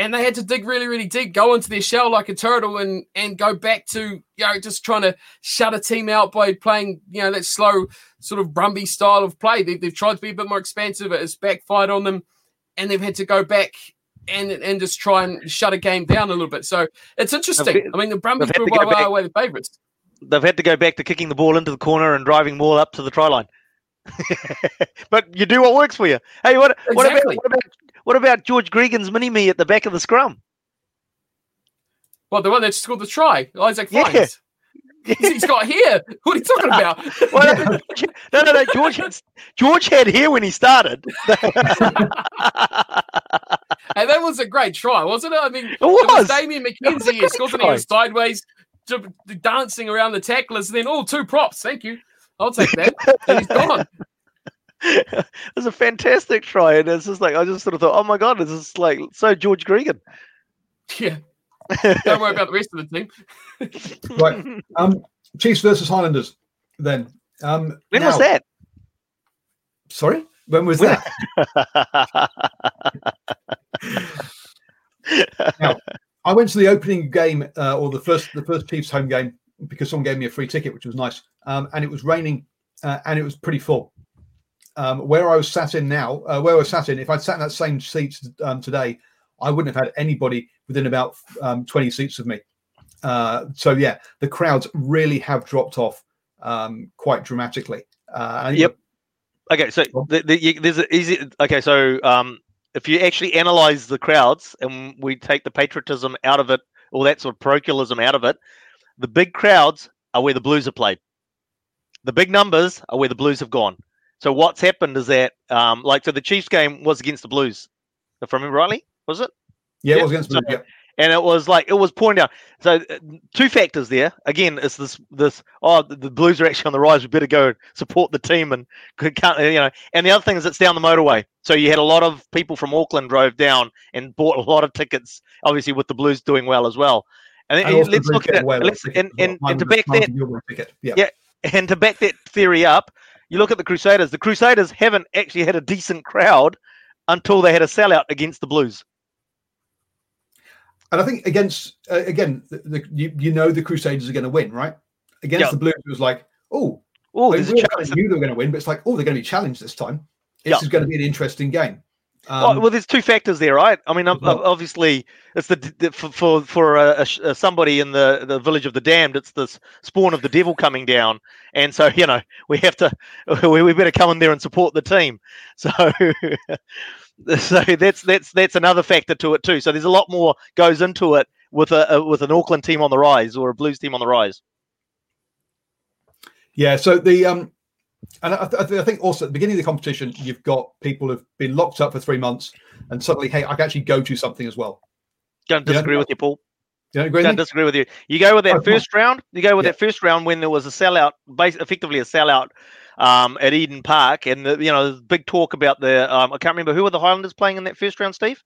And they had to dig really, really deep, go into their shell like a turtle and and go back to, you know, just trying to shut a team out by playing, you know, that slow sort of Brumby style of play. They, they've tried to be a bit more expansive. It's backfired on them. And they've had to go back and and just try and shut a game down a little bit. So it's interesting. I mean, the Brumbies were by far away the favourites. They've had to go back to kicking the ball into the corner and driving more up to the try line. but you do what works for you. Hey, what, what, about, Exactly. what about what about George Gregan's mini me at the back of the scrum? Well, the one that scored the try, Isaac Yeah. He's got here. What are you talking about? Well, no, no, no. George had, George had here when he started. And that was a great try, wasn't it? I mean, It was was. Damian It was a McKenzie. Great scores sideways, dancing around the tacklers. And then, oh, two props. Thank you. I'll take that. and he's gone. It was a fantastic try, and it's just like I just sort of thought, oh my god, this is like so George Gregan. Yeah. Don't worry about the rest of the team. Right. Um, Chiefs versus Highlanders. Then. Um, When now- was that? Sorry, when was When- that? Now, I went to the opening game uh, or the first the first Chiefs home game because someone gave me a free ticket, which was nice. Um, and it was raining uh, and it was pretty full. Um, where I was sat in now, uh, where I was sat in, if I'd sat in that same seat um, today, I wouldn't have had anybody within about um, 20 seats of me. Uh, so yeah, the crowds really have dropped off um, quite dramatically. Uh, Yep. Okay, so the, the, you, there's a easy. Okay, so um, if you actually analyze the crowds and we take the patriotism out of it, all that sort of parochialism out of it, the big crowds are where the Blues are played. The big numbers are where the Blues have gone. So what's happened is that, um, like, so the Chiefs game was against the Blues, if I remember rightly, was it? Yeah, it was against So- Blue, yeah. and it was like it was pointed out. So uh, two factors there. Again, it's this this oh the, the Blues are actually on the rise. We better go support the team and could can't you know. And the other thing is it's down the motorway. So you had a lot of people from Auckland drove down and bought a lot of tickets. Obviously with the Blues doing well as well. And, then And let's look at it. Let's, and, and, and to back that was a Euro ticket. Yeah. Yeah. and to back that theory up, you look at the Crusaders. The Crusaders haven't actually had a decent crowd until they had a sellout against the Blues. And I think against uh, again, the, the, you you know the Crusaders are going to win, right? Against Yeah. the Blues, it was like, oh, Oh, they there's a really challenge. knew they were going to win, but it's like, oh, they're going to be challenged this time. This Yeah. is going to be an interesting game. Well, Um, well, there's two factors there, right? I mean, Well- obviously, it's the, the for for, for a, a, somebody in the, the village of the damned. It's the s- spawn of the devil coming down, and so you know we have to we, we better come in there and support the team. So, so that's that's that's another factor to it too. So there's a lot more goes into it with a, a with an Auckland team on the rise or a Blues team on the rise. Yeah. So the um, and I, th- I think also at the beginning of the competition, you've got people who've been locked up for three months, and suddenly, hey, I can actually go to something as well. Don't Yeah, disagree no. with you, Paul. You don't agree? Don't disagree with you. You go with that Oh, first round. You go with Yeah. that first round when there was a sellout, bas- effectively a sellout um, at Eden Park, and the, you know, big talk about the. Um, I can't remember who were the Highlanders playing in that first round, Steve.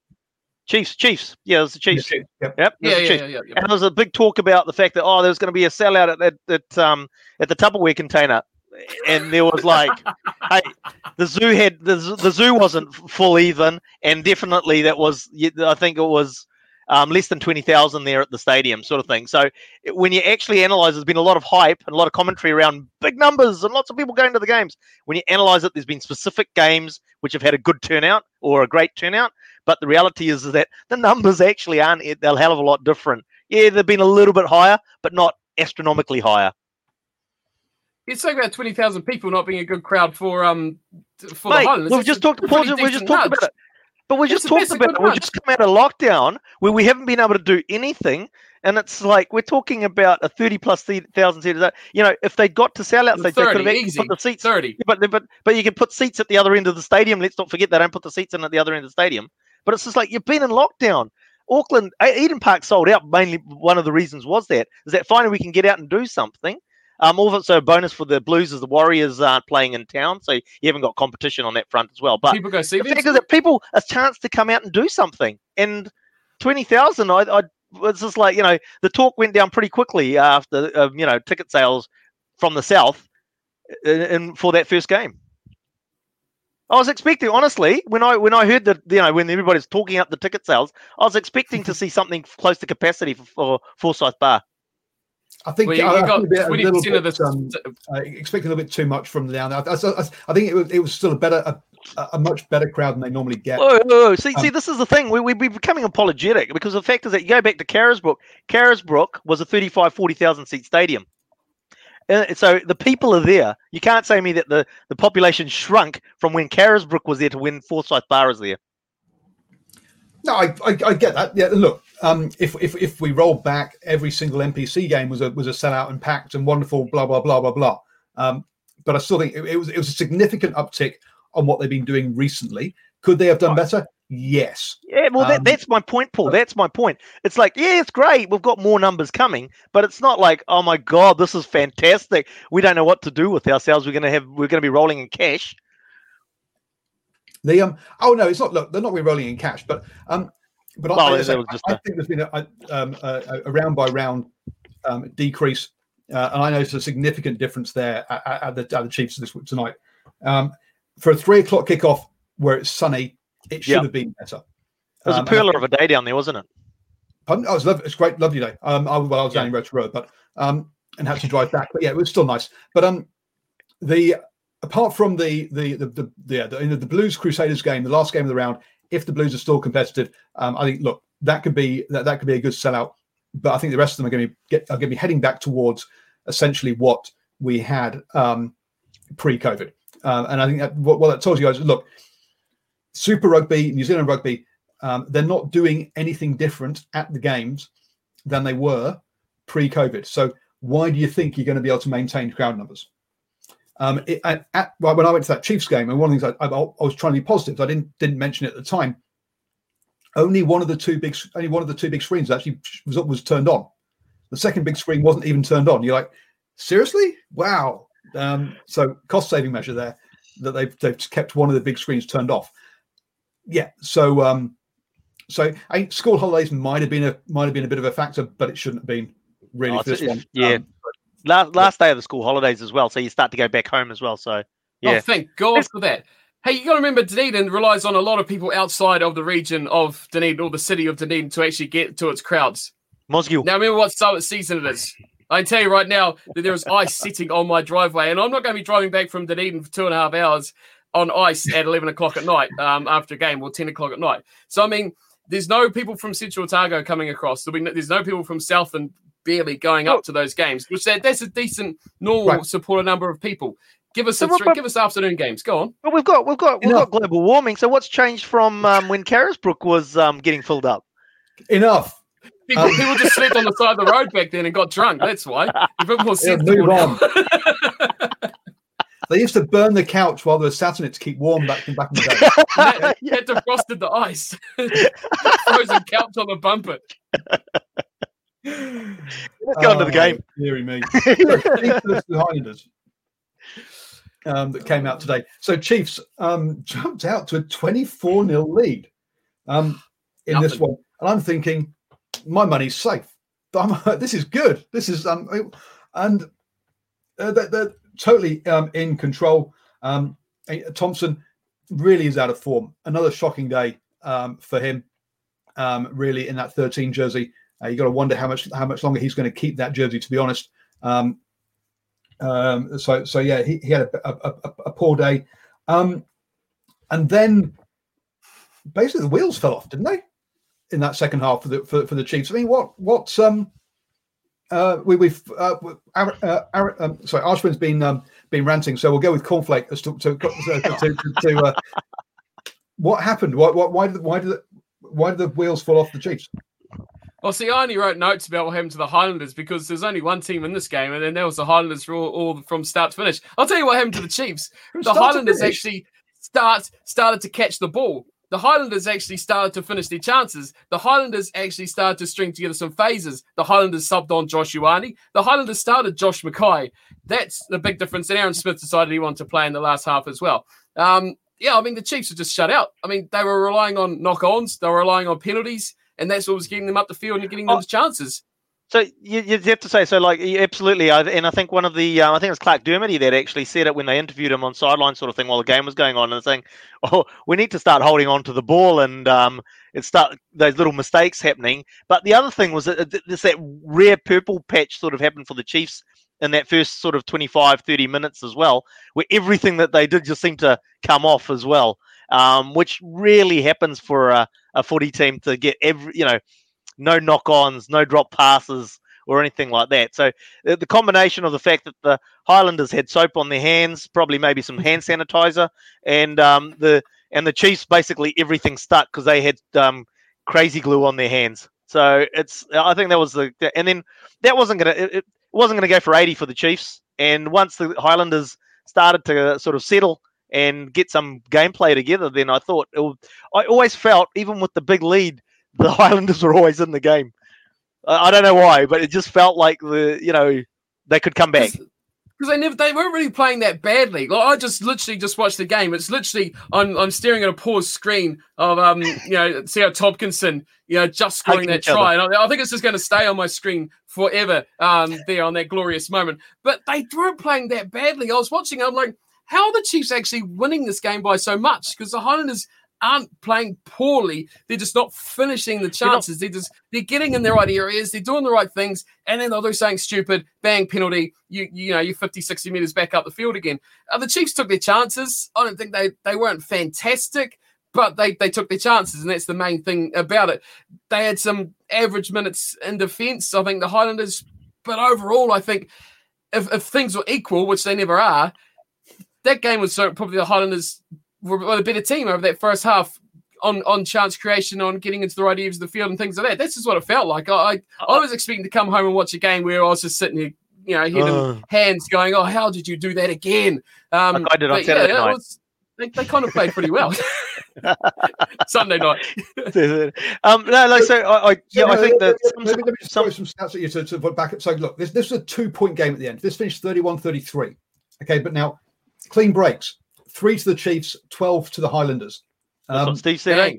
Chiefs, Chiefs. Yeah, it was the Chiefs. Yep. Yep. it Yeah, the yeah, Chiefs. yeah, yeah, yeah. And there was a big talk about the fact that oh, there was going to be a sellout at that at um at the Tupperware container, and there was like, hey, the zoo had the, the zoo wasn't full even, and definitely that was I think it was um, less than twenty thousand there at the stadium, sort of thing. So it- when you actually analyze, there's been a lot of hype and a lot of commentary around big numbers and lots of people going to the games. When you analyze it, there's been specific games which have had a good turnout or a great turnout, but the reality is, is that the numbers actually aren't they're a hell of a lot different. Yeah, they've been a little bit higher, but not astronomically higher. It's like about twenty thousand people not being a good crowd for um for the Mate, Highlanders. we've just talked. Paul, we've just talked about it. But we just talked about it. We've just come out of lockdown where we haven't been able to do anything, and it's like we're talking about a thirty plus thousand seaters. You know, if they got to sellouts, they, they could have 30, easy. put the seats. Thirty. But but but you can put seats at the other end of the stadium. Let's not forget they don't put the seats in at the other end of the stadium. But it's just like you've been in lockdown. Auckland, Eden Park sold out. Mainly, one of the reasons was that is that finally we can get out and do something. Um, also, a bonus for the Blues is the Warriors aren't playing in town, so you haven't got competition on that front as well. But People go see the fact is that people a chance to come out and do something. And twenty thousand, I, I was just like you know the talk went down pretty quickly after uh, you know ticket sales from the south, and, and for that first game. I was expecting, honestly, when I when I heard that you know when everybody's talking up the ticket sales, I was expecting to see something close to capacity for, for Forsyth Barr. I think Well, you, I, you I got a bit- a twenty little bit, the. um, uh, expecting a little bit too much from the down there. I, I, I think it was it was still a better a, a much better crowd than they normally get. Oh, oh, oh. see, Um, see, this is the thing. We, we, we're becoming apologetic because the fact is that you go back to Carisbrook. Carisbrook was a 35, 40,000 seat stadium. Uh, so the people are there. You can't say to me that the, the population shrunk from when Carisbrook was there to when Forsyth Barr is there. No, I, I, I get that. Yeah, look, um, if, if if we roll back, every single NPC game was a was a sellout and packed and wonderful, blah blah blah blah blah. Um, but I still think it, it was it was a significant uptick on what they've been doing recently. Could they have done better? Yes. Yeah, well, that, Um, that's my point, Paul. That's my point. It's like, yeah, it's great. We've got more numbers coming, but it's not like, oh my god, this is fantastic. We don't know what to do with ourselves. We're gonna have, we're gonna be rolling in cash. The um oh no, it's not. Look, they're not rolling in cash, but um, but Well, I, I, there was just think there's been a, um, a, a round by round um, decrease, uh, and I noticed a significant difference there at, at, the at the Chiefs this tonight. Um, for a three o'clock kickoff where it's sunny, it should Yeah. have been better. It was Um, a I pearler of a day down there, wasn't it? Pardon? Oh, it was lovely. It's great, lovely day. Um, I, well, I was Yeah. down in Road to Road, but um, and had to drive back. But yeah, it was still nice. But um, the apart from the the the the the, the, the, the Blues Crusaders game, the last game of the round, if the Blues are still competitive, um, I think look that could be that, that could be a good sellout. But I think the rest of them are going to be get are going to be heading back towards essentially what we had um, pre-COVID. Um, and I think that what, what that tells you guys, look, Super Rugby, New Zealand Rugby, um, they're not doing anything different at the games than they were pre-COVID. So why do you think you're going to be able to maintain crowd numbers? Um, it, at, when I went to that Chiefs game, and one of the things I, I, I was trying to be positive, I didn't didn't mention it at the time. Only one of the two big, only one of the two big screens actually was was turned on. The second big screen wasn't even turned on. You're like, seriously? Wow. Um, so cost saving measure there that they've they've kept one of the big screens turned off. Yeah. So um, so I school holidays might have been a might have been a bit of a factor, but it shouldn't have been really Oh, for this one. yeah. Um, Last last day of the school holidays as well, so you start to go back home as well. So Yeah. Oh, thank God for that. Hey, you got to remember Dunedin relies on a lot of people outside of the region of Dunedin or the city of Dunedin to actually get to its crowds. Mosgiel. Now, remember what summer season it is. I can tell you right now that there is ice sitting on my driveway, and I'm not going to be driving back from Dunedin for two and a half hours on ice at 11 o'clock at night um, after a game or 10 o'clock at night. So, I mean, there's no people from Central Otago coming across. There'll be no- There's no people from Southland barely going up to those games, which that, that's a decent, normal Right. supporter number of people. Give us So a what- three, give us afternoon games. Go on. Well, we've got we've got we've Enough. got global warming. So what's changed from um, when Carisbrook was um, getting filled up? Enough. People, Um, people just slept on the side of the road back then and got drunk. That's why. A bit more Yeah, sensible move now. on. They used to burn the couch while they were sat on it to keep warm back, in back in the day. They- they had defrosted the ice. Frozen couch on the bumper. Let's go on to the Oh, game. Deary me. So, Chiefs versus the Highlanders um, that came out today. So Chiefs um, jumped out to a 24 0 lead um, in this one. And I'm thinking, my money's safe. I'm- this is good. This is, um, and uh, they're, they're totally um, in control. Um, Thompson really is out of form. Another shocking day um, for him, um, really, in that 13 jersey. Uh, you got to wonder how much how much longer he's going to keep that jersey. To be honest, um, um, so so yeah, he, he had a, a, a, a poor day, um, and then basically the wheels fell off, didn't they? In that second half for the for, for the Chiefs. I mean, what what um uh we, we've uh, Ar- uh, Ar- um, sorry Ashwin's been um been ranting, so we'll go with cornflake as to to to, to, uh, what happened. Why why why did why did the, why did the wheels fall off the Chiefs? Well, see, I only wrote notes about what happened to the Highlanders because there's only one team in this game, and then there was the Highlanders for all, all from start to finish. I'll tell you what happened to the Chiefs. The Highlanders actually start started to catch the ball. The Highlanders actually started to finish their chances. The Highlanders actually started to string together some phases. The Highlanders subbed on Josh Ioane. The Highlanders started Josh McKay. That's the big difference. And Aaron Smith decided he wanted to play in the last half as well. Um, yeah, I mean, the Chiefs were just shut out. I mean, they were relying on knock ons, they were relying on penalties, and that's what was getting them up the field and getting them Oh. chances. So you, you have to say so, like absolutely. I, and I think one of the, um, I think it was Clarke Dermody that actually said it when they interviewed him on sideline sort of thing while the game was going on, and saying, "Oh, we need to start holding on to the ball and um, it start those little mistakes happening." But the other thing was that there's that rare purple patch sort of happened for the Chiefs in that first sort of 25, 30 minutes as well, where everything that they did just seemed to come off as well, um, which really happens for a, a footy team to get every, you know, no knock-ons, no drop passes or anything like that. So the, combination of the fact that the Highlanders had soap on their hands, probably maybe some hand sanitizer, and um, the and the Chiefs basically everything stuck because they had um, crazy glue on their hands. So it's I think that was the and then that wasn't gonna it, it wasn't gonna go for 80 for the Chiefs. And once the Highlanders started to sort of settle and get some gameplay together, then I thought it would, I always felt even with the big lead, the Highlanders were always in the game. I I don't know why, but it just felt like the you know they could come back. because they never they weren't really playing that badly. Like I just literally just watched the game. It's literally I'm I'm staring at a paused screen of um you know Sio Tomkinson you know just scoring that each other. try, and I, I think it's just going to stay on my screen forever. Um, there on that glorious moment. But they weren't playing that badly. I was watching. I'm like, how are the Chiefs actually winning this game by so much? Because the Highlanders aren't playing poorly. They're just not finishing the You're not- chances. They're just they're getting in the right areas. They're doing the right things, and then they'll do something stupid. Bang penalty. You you know you're 50, 60 meters back up the field again. Uh, the Chiefs took their chances. I don't think they they weren't fantastic, but they they took their chances, and that's the main thing about it. They had some average minutes in defence. I think the Highlanders, but overall, I think if, if things were equal, which they never are, that game was so probably the Highlanders were, were the better team over that first half on on chance creation, on getting into the right areas of the field and things like that. That's just what it felt like. I I, I was expecting to come home and watch a game where I was just sitting here, you know, head Uh. hands, going, "Oh, how did you do that again?" Um, Like I did on but Saturday it night. was- they, they kind of played pretty well. Sunday night. um, no, no. So I, I yeah, So, I think let- that let, let me, let me just some- throw some stats at you to, to back up. So look, this this was a two point game at the end. This finished 31-33. Okay, but now clean breaks: three to the Chiefs, twelve to the Highlanders. that's Um, what Steve said. eh?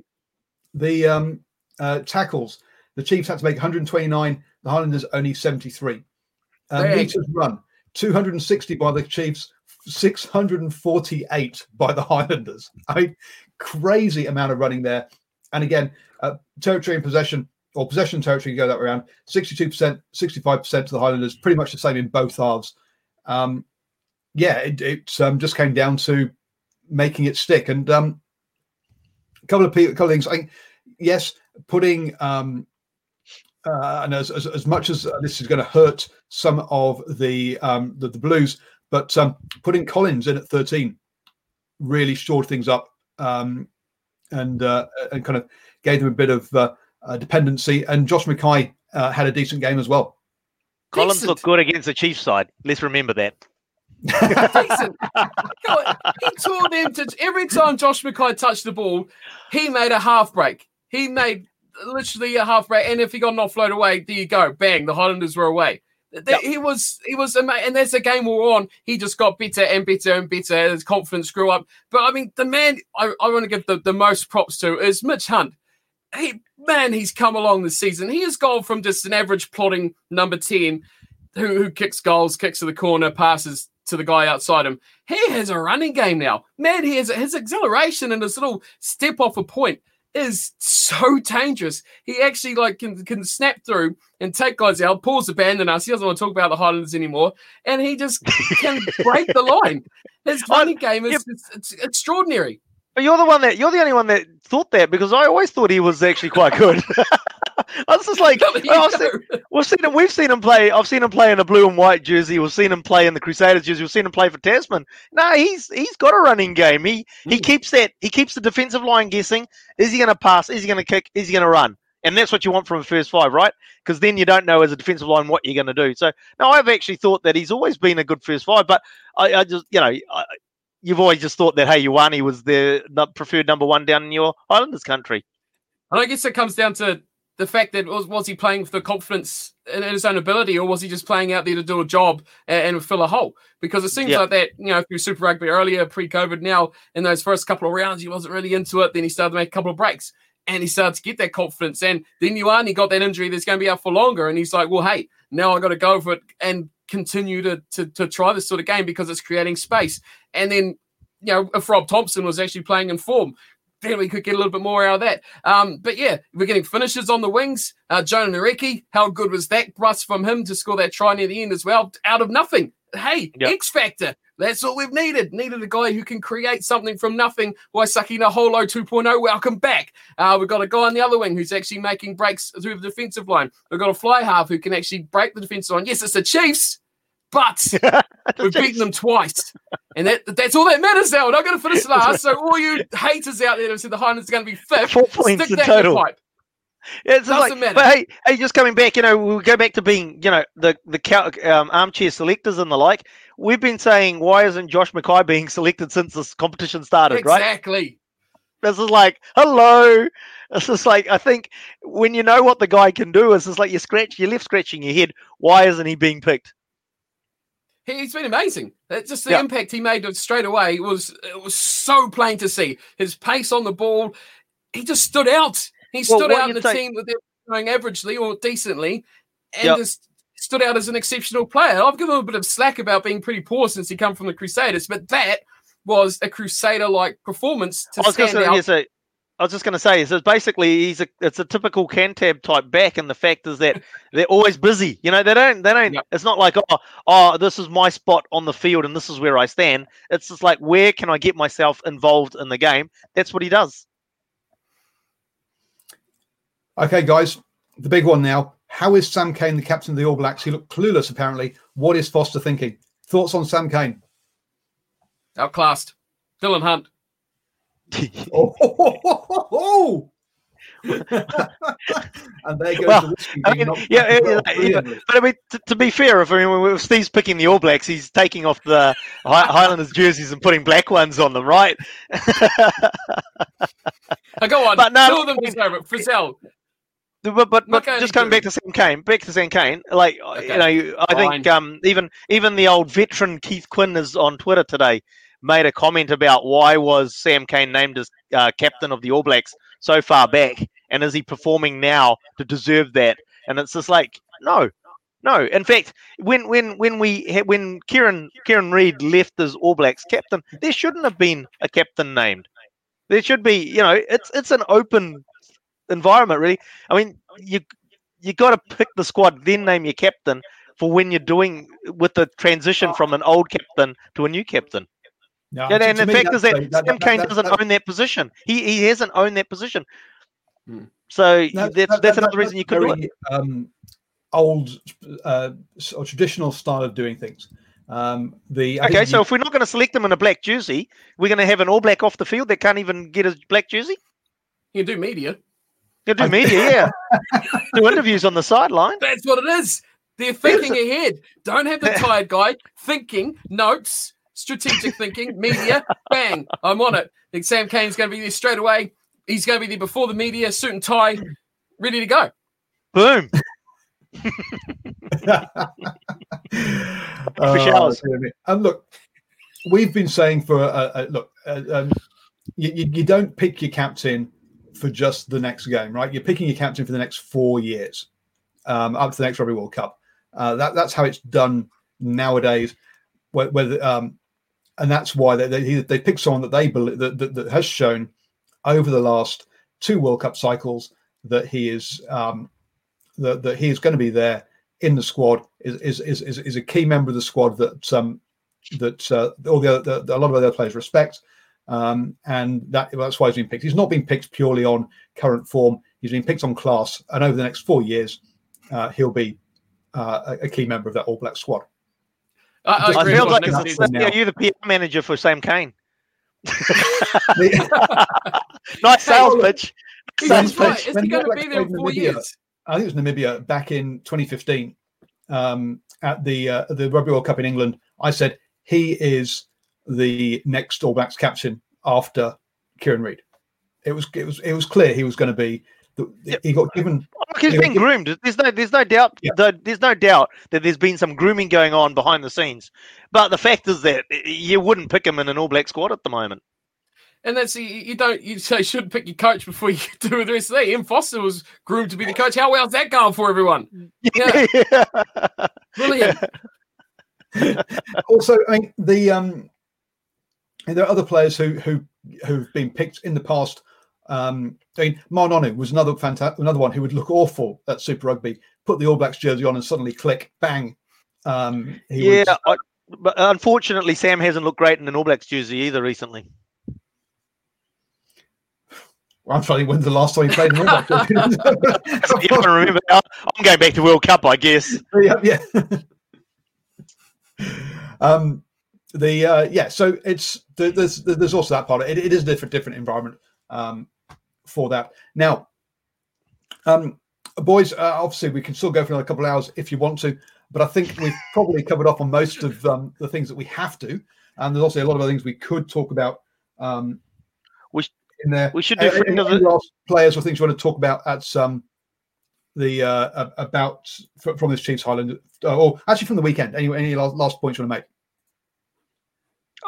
The um, uh, tackles, the Chiefs had to make 129, the Highlanders only 73. Uh, Dang. meters run, 260 by the Chiefs, 648 by the Highlanders. I mean, crazy amount of running there. And again, uh, territory and possession or possession territory go that way around 62%, 65% to the Highlanders, pretty much the same in both halves. Um, yeah, it, it um, just came down to making it stick. And um, a couple of, a couple of things. I, think, yes, putting um, uh, and as, as, as much as this is going to hurt some of the um, the, the Blues, but um, putting Collins in at 13 really shored things up um, and uh, and kind of gave them a bit of uh, uh, dependency. And Josh McKay uh, had a decent game as well. Collins decent. looked good against the Chiefs side. Let's remember that. He taught them to every time Josh McKay touched the ball, he made a half break. He made literally a half break, and if he got an offload away, there you go, bang, the Highlanders were away. Yep. He was, he was, and there's the game we're on. He just got better and better and better. His confidence grew up. But I mean, the man I, I want to give the, the most props to is Mitch Hunt. He, man, he's come along this season. He has gone from just an average plotting number 10 who, who kicks goals, kicks to the corner, passes to the guy outside him. He has a running game now. Man, he has his acceleration and his little step off a point is so dangerous. He actually like can, can snap through and take guys out. Paul's abandoned us. He doesn't want to talk about the Highlanders anymore, and he just can break the line. His running game is it's, it's extraordinary. But you're the one that you're the only one that thought that because I always thought he was actually quite good. I was just like, oh, seen, we've seen him. We've seen him play. I've seen him play in a blue and white jersey. We've seen him play in the Crusaders jersey. We've seen him play for Tasman. No, he's he's got a running game. He mm. he hmm. keeps that. He keeps the defensive line guessing. Is he going to pass? Is he going to kick? Is he going to run? And that's what you want from a first five, right? Because then you don't know as a defensive line what you're going to do. So no, I've actually thought that he's always been a good first five, but I, I just you know. I, you've always just thought that hey, Ioane was the preferred number one down in your Islanders country. And I guess it comes down to the fact that was, was he playing for the confidence in his own ability, or was he just playing out there to do a job and, and fill a hole? Because it seems like that, you know, through Super Rugby earlier, pre-COVID, now in those first couple of rounds, he wasn't really into it. Then he started to make a couple of breaks, and he started to get that confidence. And then you are, and he got that injury that's going to be out for longer, and he's like, well, hey, now I got to go for it and continue to, to to try this sort of game because it's creating space. And then you know, if Rob Thompson was actually playing in form, then we could get a little bit more out of that. Um, but yeah, we're getting finishes on the wings. Uh, Jona Nareki, how good was that thrust from him to score that try near the end as well? Out of nothing. Hey, yep. X Factor. That's all we've needed. Needed a guy who can create something from nothing. Waisake Naholo 2.0, welcome back. Uh, we've got a guy on the other wing who's actually making breaks through the defensive line. We've got a fly half who can actually break the defensive line. Yes, it's the Chiefs, but we've beaten them twice. And that, that's all that matters now. We're not going to finish last. So all you haters out there who said the Highlanders are going to be fifth, Four points stick in total. pipe. Yeah, it's Doesn't like, matter. But hey, hey, just coming back, you know, we'll go back to being, you know, the the um, armchair selectors and the like. We've been saying, why isn't Josh McKay being selected since this competition started, exactly. right? Exactly. This is like, hello. This is like, I think when you know what the guy can do, it's just like you scratch, you're left scratching your head. Why isn't he being picked? He's been amazing. Uh, just the impact he made straight away was it was so plain to see. His pace on the ball, he just stood out. He stood well, out in the team with it going averagely or decently, and yep. just stood out as an exceptional player. I've given him a bit of slack about being pretty poor since he come from the Crusaders, but that was a Crusader-like performance to stand out. I was just going to say, so basically he's a it's a typical Cantab type back, and the fact is that they're always busy. You know, they don't they don't. Yep. It's not like oh oh this is my spot on the field and this is where I stand. It's just like where can I get myself involved in the game? That's what he does. Okay, guys, the big one now. How is Sam Cane the captain of the All Blacks? He looked clueless apparently. What is Foster thinking? Thoughts on Sam Cane? Outclassed. Dillon Hunt oh, oh, and there goes well, the I mean, yeah, yeah, yeah, but I mean, to, to, be fair, if I mean, if Steve's picking the All Blacks, he's taking off the Highlanders jerseys and putting black ones on them, right? oh, go on, but no, two of them deserve it. Frizzell. But but, but just coming back to Sam Cane, back to Sam Cane, like okay. you know, I Fine. think um, even even the old veteran Keith Quinn is on Twitter today made a comment about why was Sam Cane named as uh, captain of the All Blacks so far back, and is he performing now to deserve that? And it's just like, no, No, in fact, when when when we had, when Kieran Kieran Read left as All Blacks captain, there shouldn't have been a captain named. There should be, you know, it's it's an open environment, really. I mean, you you got to pick the squad, then name your captain for when you're doing with the transition from an old captain to a new captain. No, Yeah, and the fact is that's- that, that- Sam that- Cane that- doesn't that- own that position. He he hasn't owned that position. Hmm. So No, that's that- that's that- another that- reason you could do it. Um, old uh, or traditional style of doing things. Um, the I Okay, so you- if we're not going to select them in a black jersey, we're going to have an all black off the field that can't even get a black jersey. You can do media. You do media, yeah. do interviews on the sideline. That's what it is. They're thinking ahead. Don't have the tired guy thinking notes, strategic thinking, media. Bang! I'm on it. think Sam Cane's going to be there straight away. He's going to be there before the media, suit and tie, ready to go. Boom. Oh, showers. dear me. And look, we've been saying for uh, uh, look, uh, um, you, you, you don't pick your captain for just the next game, right? You're picking your captain for the next four years, um, up to the next Rugby World Cup. Uh, that that's how it's done nowadays. Where, where um, and that's why they they, they pick someone that they believe that, that, that has shown over the last two World Cup cycles that he is um, that, that he is going to be there in the squad is is is, is, a key member of the squad that um that uh, all the, other, the a lot of other players respect. Um and that that's why he's been picked. He's not been picked purely on current form. He's been picked on class. And over the next four years uh, he'll be uh, a key member of that all black squad I, I I feel like what it's, Nick it's, said. now. yeah, you're the PR manager for Sam Cane. Nice sales pitch. He's Sales right. pitch. Is When he going to be there in four Namibia, years? I think it was Namibia back in 2015 um, at the uh, the Rugby World Cup in England. I said he is the next All Blacks captain after Kieran Read. It was it was it was clear he was going to be. The, Yep. He got given. Look, he's Yeah, been groomed. There's no, there's no doubt. Yeah. though- There's no doubt that there's been some grooming going on behind the scenes. But the fact is that you wouldn't pick him in an All Black squad at the moment. And that's you, you don't you say shouldn't pick your coach before you do the rest of that. Ian Foster was groomed to be the coach. How well's that going for everyone? Yeah. Brilliant. Also, I mean the um, there are other players who who who've been picked in the past. Um, I mean, Ma'a Nonu was another fantastic, another one who would look awful at Super Rugby. Put the All Blacks jersey on and suddenly click, bang. Um, yeah, would- I, but unfortunately, Sam hasn't looked great in an All Blacks jersey either recently. I'm trying to when's the last time he played in All Blacks you remember? I'm going back to World Cup, I guess. yeah, yeah. um, the uh, yeah, so it's there's there's also that part. It, it is a different different environment um, for that. Now, um, boys, uh, obviously we can still go for another couple of hours if you want to, but I think we've probably covered off on most of um, the things that we have to, and there's also a lot of other things we could talk about. Um, We sh- in there, we should do Uh, friend any of the- last players or things you want to talk about at um, the uh, about fr- from this Chiefs Highland, uh, or actually from the weekend. Any any last, last points you want to make?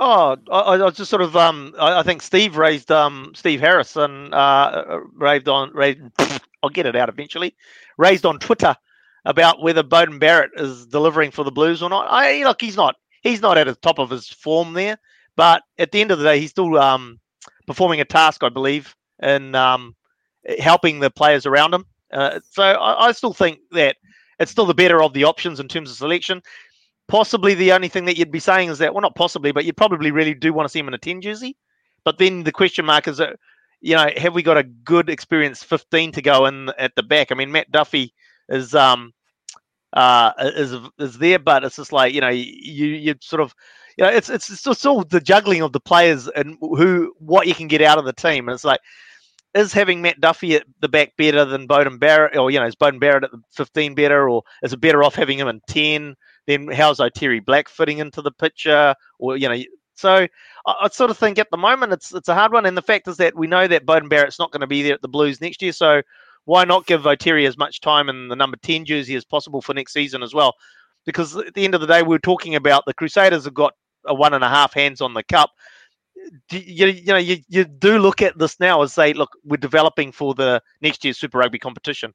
Oh, I, I just sort of um, I, I think Steve raised um, Steve Harrison uh, raised on. I'll get it out eventually. Raised on Twitter about whether Beauden Barrett is delivering for the Blues or not. I look, he's not. He's not at the top of his form there, but at the end of the day, he's still um, performing a task, I believe, in um, helping the players around him. Uh, so I, I still think that it's still the better of the options in terms of selection. Possibly the only thing that you'd be saying is that, well, not possibly, but you probably really do want to see him in a 10 jersey. But then the question mark is, that, you know, have we got a good experienced 15 to go in at the back? I mean, Matt Duffy is um uh is is there, but it's just like you know you you sort of you know it's it's it's all the juggling of the players and who what you can get out of the team. And it's like is having Matt Duffy at the back better than Beauden Barrett, or you know, is Beauden Barrett at the 15 better, or is it better off having him in 10? Then how's Otere Black fitting into the picture? Or you know, so I, I sort of think at the moment it's it's a hard one. And the fact is that we know that Beauden Barrett's not going to be there at the Blues next year, so why not give Otere as much time in the number 10 jersey as possible for next season as well? Because at the end of the day, we we're talking about the Crusaders have got a one and a half hands on the cup you, you know you, you do look at this now as say look we're developing for the next year's super rugby competition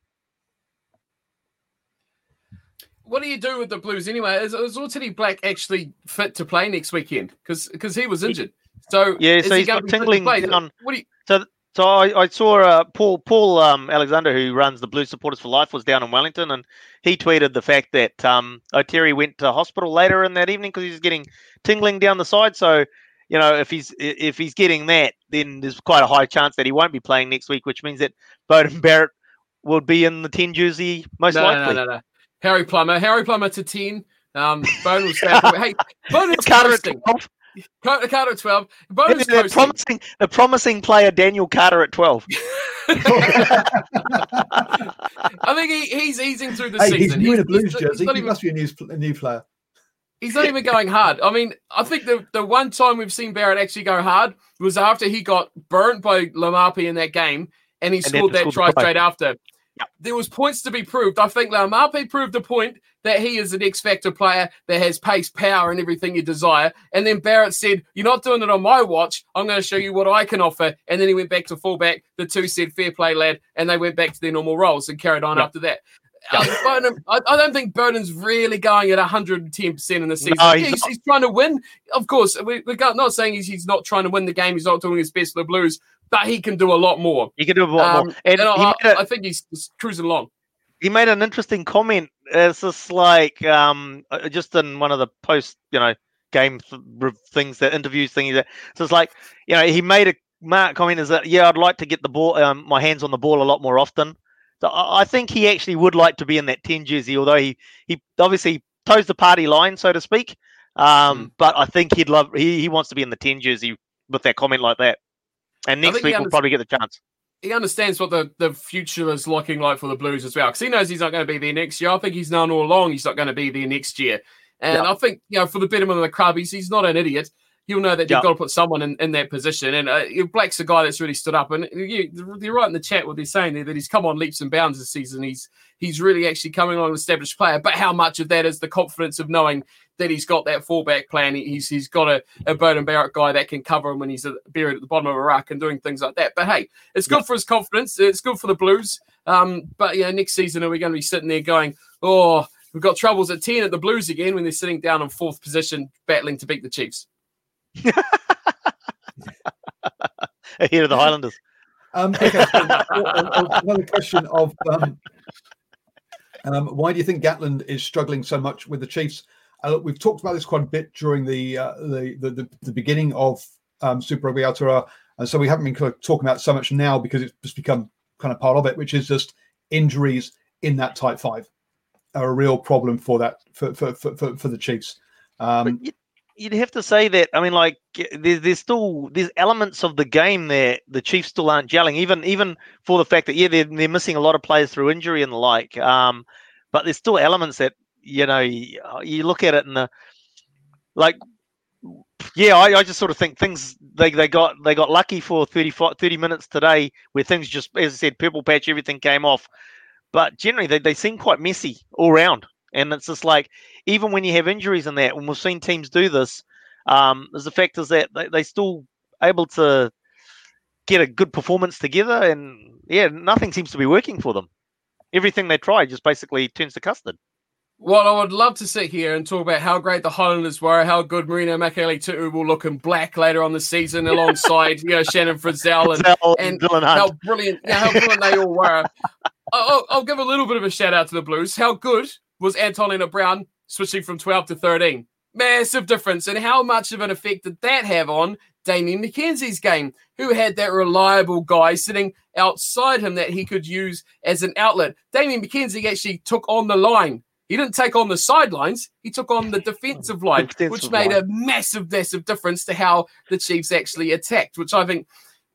what do you do with the Blues anyway? Is, is Black actually fit to play next weekend? Because he was injured. So yeah, so he's got tingling down. What do you? So so I, I saw uh, Paul Paul um, Alexander, who runs the Blue Supporters for Life, was down in Wellington, and he tweeted the fact that um, Otere went to hospital later in that evening because he was getting tingling down the side. So you know, if he's if he's getting that, then there's quite a high chance that he won't be playing next week, which means that Beauden Barrett will be in the ten jersey most no, likely. No, no, no. Harry Plummer, Harry Plummer to ten. Um, Beauden will stay. hey, Beauden's Carter Carter, Carter at 12. Bonus the promising, the promising player Daniel Carter at 12. I think he, he's easing through the hey, season. He's new in a Blues jersey. He even, must be a new, a new player. He's not even going hard. I mean, I think the, the one time we've seen Barrett actually go hard was after he got burnt by Laumape in that game and he and scored that try straight after. Yep. There was points to be proved. I think Laumape proved a point that he is an X Factor player that has pace, power, and everything you desire. And then Barrett said, You're not doing it on my watch. I'm going to show you what I can offer. And then he went back to fullback. The two said, Fair play, lad. And they went back to their normal roles and carried on yep. after that. Yep. Uh, I, I, don't think Beauden's really going at 110% in the season. No, he's, he's, he's, trying to win. Of course, we, are not saying he's, he's not trying to win the game. He's not doing his best for the Blues, but he can do a lot more. He can do a lot um, more. And, and I, a, I, think he's, he's cruising along. He made an interesting comment it's just like um, uh, just in one of the post, you know, game th- things that interviews things that so it's like you know he made a mark comment is that yeah I'd like to get the ball um, my hands on the ball a lot more often. So I, I think he actually would like to be in that ten jersey, although he he obviously toes the party line so to speak. Um, mm. But I think he'd love he, he wants to be in the ten jersey with that comment like that. And next week we'll probably get the chance he understands what the, the future is looking like for the Blues as well. Because he knows he's not going to be there next year. I think he's known all along he's not going to be there next year. And I think, you know, for the betterment of the club, he's, he's not an idiot. He'll know that you've got to put someone in, in that position. And uh, Black's a guy that's really stood up. And you, you're right in the chat what they're saying there that he's come on leaps and bounds this season. He's he's really actually coming along an established player. But how much of that is the confidence of knowing that he's got that fallback plan. He's he's got a, a Beauden Barrett guy that can cover him when he's buried at the bottom of a ruck and doing things like that. But hey, it's good yeah. for his confidence. It's good for the Blues. Um, but yeah, next season are we going to be sitting there going, oh, we've got troubles at ten at the Blues again when they're sitting down in fourth position, battling to beat the Chiefs. Ahead of the Highlanders. Um, okay, another question of um, um, why do you think Gatland is struggling so much with the Chiefs? Uh, we've talked about this quite a bit during the uh, the, the, the beginning of um, Super Rugby Aotearoa, and so we haven't been talking about so much now because it's just become kind of part of it, which is just injuries in that Tight Five are a real problem for that for for for, for the Chiefs. Um, you'd have to say that. I mean, like there's, there's still there's elements of the game there the Chiefs still aren't gelling, even even for the fact that yeah they're they're missing a lot of players through injury and the like. Um, but there's still elements that you know, you look at it and the like yeah, I, I, just sort of think things they, they got they got lucky for 30, 30 minutes today where things just as I said, purple patch, everything came off. But generally they, they seem quite messy all round. And it's just like even when you have injuries in that, when we've seen teams do this, um, is the fact is that they, they still able to get a good performance together and yeah, nothing seems to be working for them. Everything they try just basically turns to custard. Well, I would love to sit here and talk about how great the Highlanders were, how good Marino Mikaele-Tu'u will look in black later on the season alongside you know Shannon Frizzell and, and how brilliant, yeah, how brilliant they all were. I'll, I'll, give a little bit of a shout out to the Blues. How good was Anton Lienert-Brown switching from 12 to 13? Massive difference. And how much of an effect did that have on Damian McKenzie's game, who had that reliable guy sitting outside him that he could use as an outlet? Damian McKenzie actually took on the line he didn't take on the sidelines. He took on the defensive line, defensive which made line. a massive, massive difference to how the Chiefs actually attacked, which I think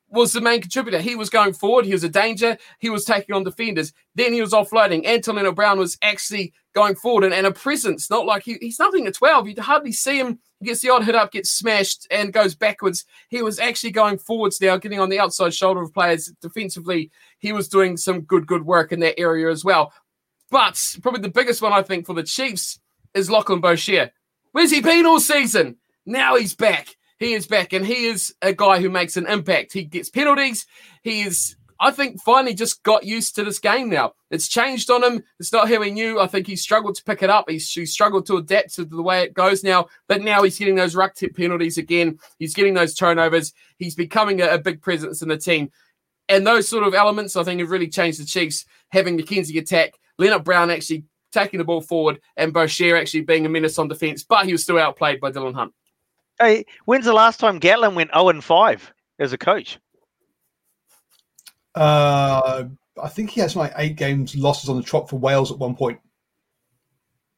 was the main contributor. He was going forward. He was a danger. He was taking on defenders. Then he was offloading. Anton Lienert-Brown was actually going forward and, and a presence, not like he, he's nothing at 12. You'd hardly see him. He gets the odd hit up, gets smashed, and goes backwards. He was actually going forwards now, getting on the outside shoulder of players defensively. He was doing some good, good work in that area as well. But probably the biggest one I think for the Chiefs is Lachlan Boshier. Where's he been all season? Now he's back. He is back, and he is a guy who makes an impact. He gets penalties. He is I think finally just got used to this game now. It's changed on him. It's not how he knew. I think he struggled to pick it up. He's, he struggled to adapt to the way it goes now. But now he's getting those ruck tip penalties again. He's getting those turnovers. He's becoming a, a big presence in the team. And those sort of elements, I think, have really changed the Chiefs. Having McKenzie attack, Lienert-Brown actually taking the ball forward, and Boshier actually being a menace on defense, but he was still outplayed by Dillon Hunt. Hey, when's the last time Gatland went 0 and 5 as a coach? Uh, I think he has like eight games losses on the trot for Wales at one point.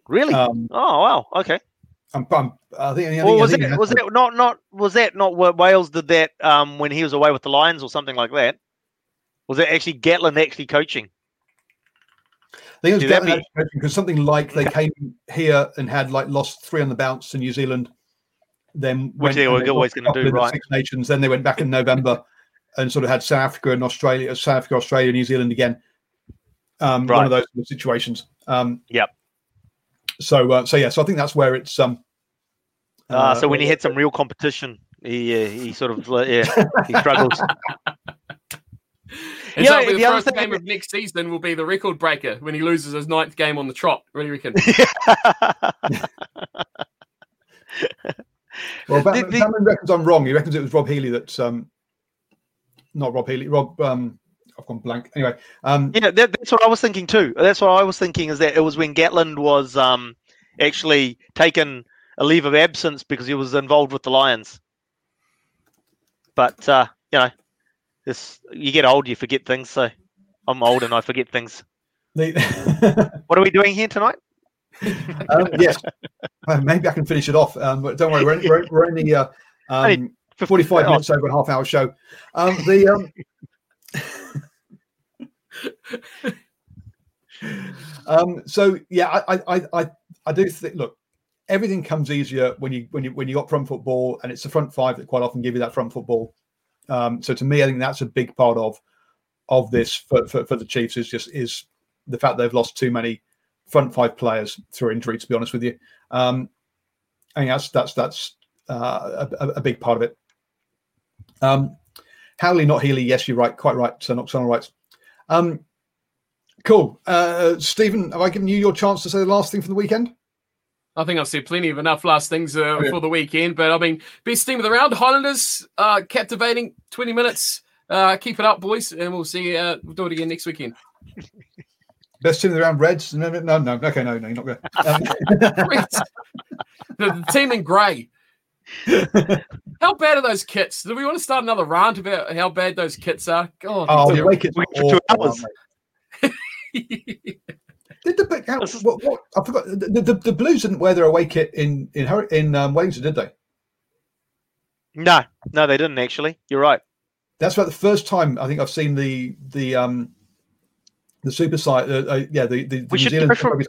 Really? Um, oh wow. Okay. I'm, I'm, i think. I think, well, was it was it not not was that not what Wales did that um, when he was away with the Lions or something like that? Was it actually Gatland actually coaching? I think it was Gatland be... because something like they came here and had like lost three on the bounce to New Zealand. Then which they were always going to do right. Six Nations. Then they went back in November and sort of had South Africa and Australia, South Africa, Australia, New Zealand again. Um, right. One of those situations. Um, yep. So, uh, so yeah, so I think that's where it's. Um, uh, uh, so when he had some real competition, he uh, he sort of yeah he struggles. And yeah, so the, the first game of next season will be the record breaker when he loses his ninth game on the trot. What do you reckon? well, Batman, the, the, Batman reckons I'm wrong. He reckons it was Rob Healy that um, not Rob Healy, Rob. Um, I've gone blank. Anyway, um, yeah, that, that's what I was thinking too. That's what I was thinking is that it was when Gatland was um, actually taken a leave of absence because he was involved with the Lions. But uh, you know, this you get old, you forget things. So I'm old and I forget things. what are we doing here tonight? um, yes, maybe I can finish it off. Um, but don't worry, we're, we're, we're only uh, um, 45 minutes over a half hour show. Um, the um, um, so yeah, I, I, I, I do think. Look, everything comes easier when you when you when you got front football, and it's the front five that quite often give you that front football. Um, so to me, I think that's a big part of of this for, for, for the Chiefs is just is the fact they've lost too many front five players through injury. To be honest with you, um, I think that's that's that's uh, a, a, big part of it. Um, Howley, not Healy. Yes, you're right. Quite right. So Nocturnal rights. Um, cool. Uh, Stephen, have I given you your chance to say the last thing from the weekend? I think I've said plenty of enough last things uh, yeah. for the weekend. But I mean, best team of the round, Highlanders, uh, captivating 20 minutes. Uh, keep it up, boys, and we'll see. Uh, we'll do it again next weekend. Best team of the round, Reds. No, no, no. Okay, no, no, you're not going. Um, the, the team in grey. how bad are those kits? Do we want to start another rant about how bad those kits are? God, oh, the wake it for two hours. did the how, what, what, I forgot the, the, the, Blues didn't wear their away kit in in in um, Wellington, did they? No, no, they didn't actually. You're right. That's about the first time I think I've seen the the um the super site, Uh, uh, yeah, the the, the we New Zealand from,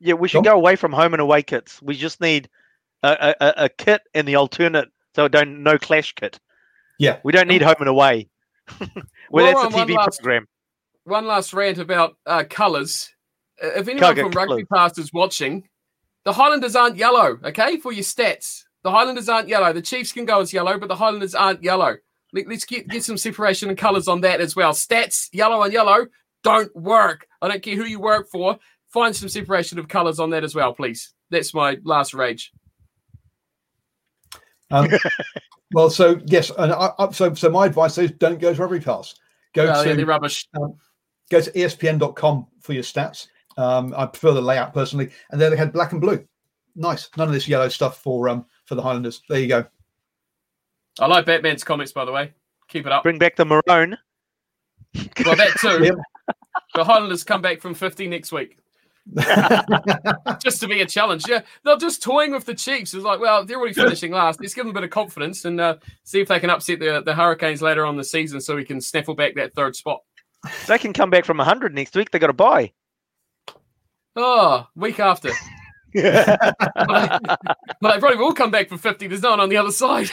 Yeah, we should John? go away from home and away kits. We just need a, a, a kit and the alternate, so don't no clash kit. Yeah, we don't need home and away. well, that's a TV last, program. One last rant about uh, colours. If anyone from Rugby Pass is watching, the Highlanders aren't yellow. Okay, for your stats, the Highlanders aren't yellow. The Chiefs can go as yellow, but the Highlanders aren't yellow. Let, us get get some separation and colours on that as well. Stats, yellow and yellow, don't work. I don't care who you work for. Find some separation of colours on that as well, please. That's my last rage. Um, well, so yes, and I, I, so so my advice is don't go to Rugby Pass. Go oh, to yeah, rubbish. Um, go to ESPN.com for your stats. Um, I prefer the layout personally, and there they had black and blue. Nice. None of this yellow stuff for um for the Highlanders. There you go. I like Batman's comments, by the way. Keep it up. Bring back the maroon. well, that too. Yep. The Highlanders come back from 50 next week. just to be a challenge. Yeah, they're just toying with the Chiefs. It's like, well, they're already finishing last. Let's give them a bit of confidence and uh, see if they can upset the, the Hurricanes later on the season so we can snaffle back that third spot. They can come back from 100 next week. They got to buy. Oh, week after. Yeah. but, they probably will come back for 50. There's no one on the other side.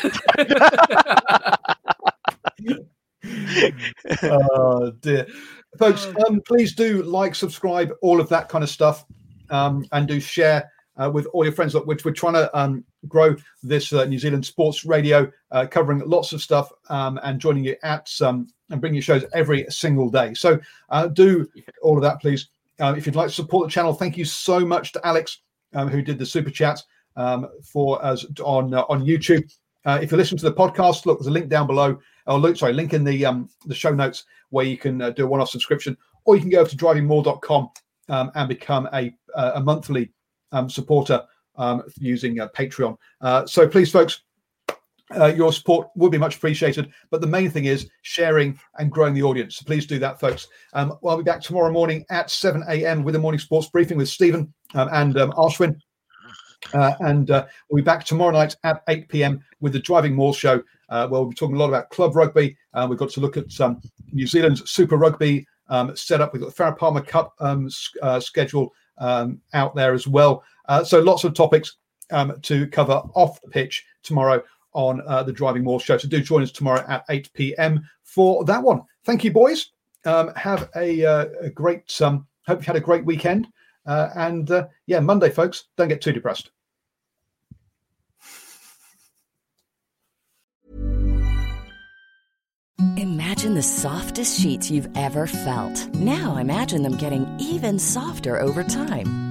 oh, dear folks um, please do like subscribe all of that kind of stuff um, and do share uh, with all your friends which we're trying to um, grow this uh, new zealand sports radio uh, covering lots of stuff um, and joining you at some and bringing you shows every single day. So uh, do all of that, please. Uh, if you'd like to support the channel, thank you so much to Alex, um, who did the super chat um, for us on uh, on YouTube. Uh, if you listen to the podcast, look, there's a link down below, or look, sorry, link in the um, the show notes where you can uh, do a one-off subscription, or you can go over to drivingmore.com um, and become a a monthly um, supporter um, using uh, Patreon. Uh, so please, folks, uh, your support would be much appreciated. But the main thing is sharing and growing the audience. So please do that, folks. Um, I'll be back tomorrow morning at 7 a.m. with a morning sports briefing with Stephen um, and um, Ashwin. Uh, and uh, we'll be back tomorrow night at 8 p.m. with the Driving More show, uh, where we'll be talking a lot about club rugby. Uh, we've got to look at um, New Zealand's Super Rugby um, setup. We've got the Farah Palmer Cup um, uh, schedule um, out there as well. Uh, so lots of topics um, to cover off the pitch tomorrow on uh, the Driving More show. So do join us tomorrow at 8 p.m. for that one. Thank you, boys. Um, have a, uh, a great, um, hope you had a great weekend. Uh, and uh, yeah, Monday, folks, don't get too depressed. Imagine the softest sheets you've ever felt. Now imagine them getting even softer over time.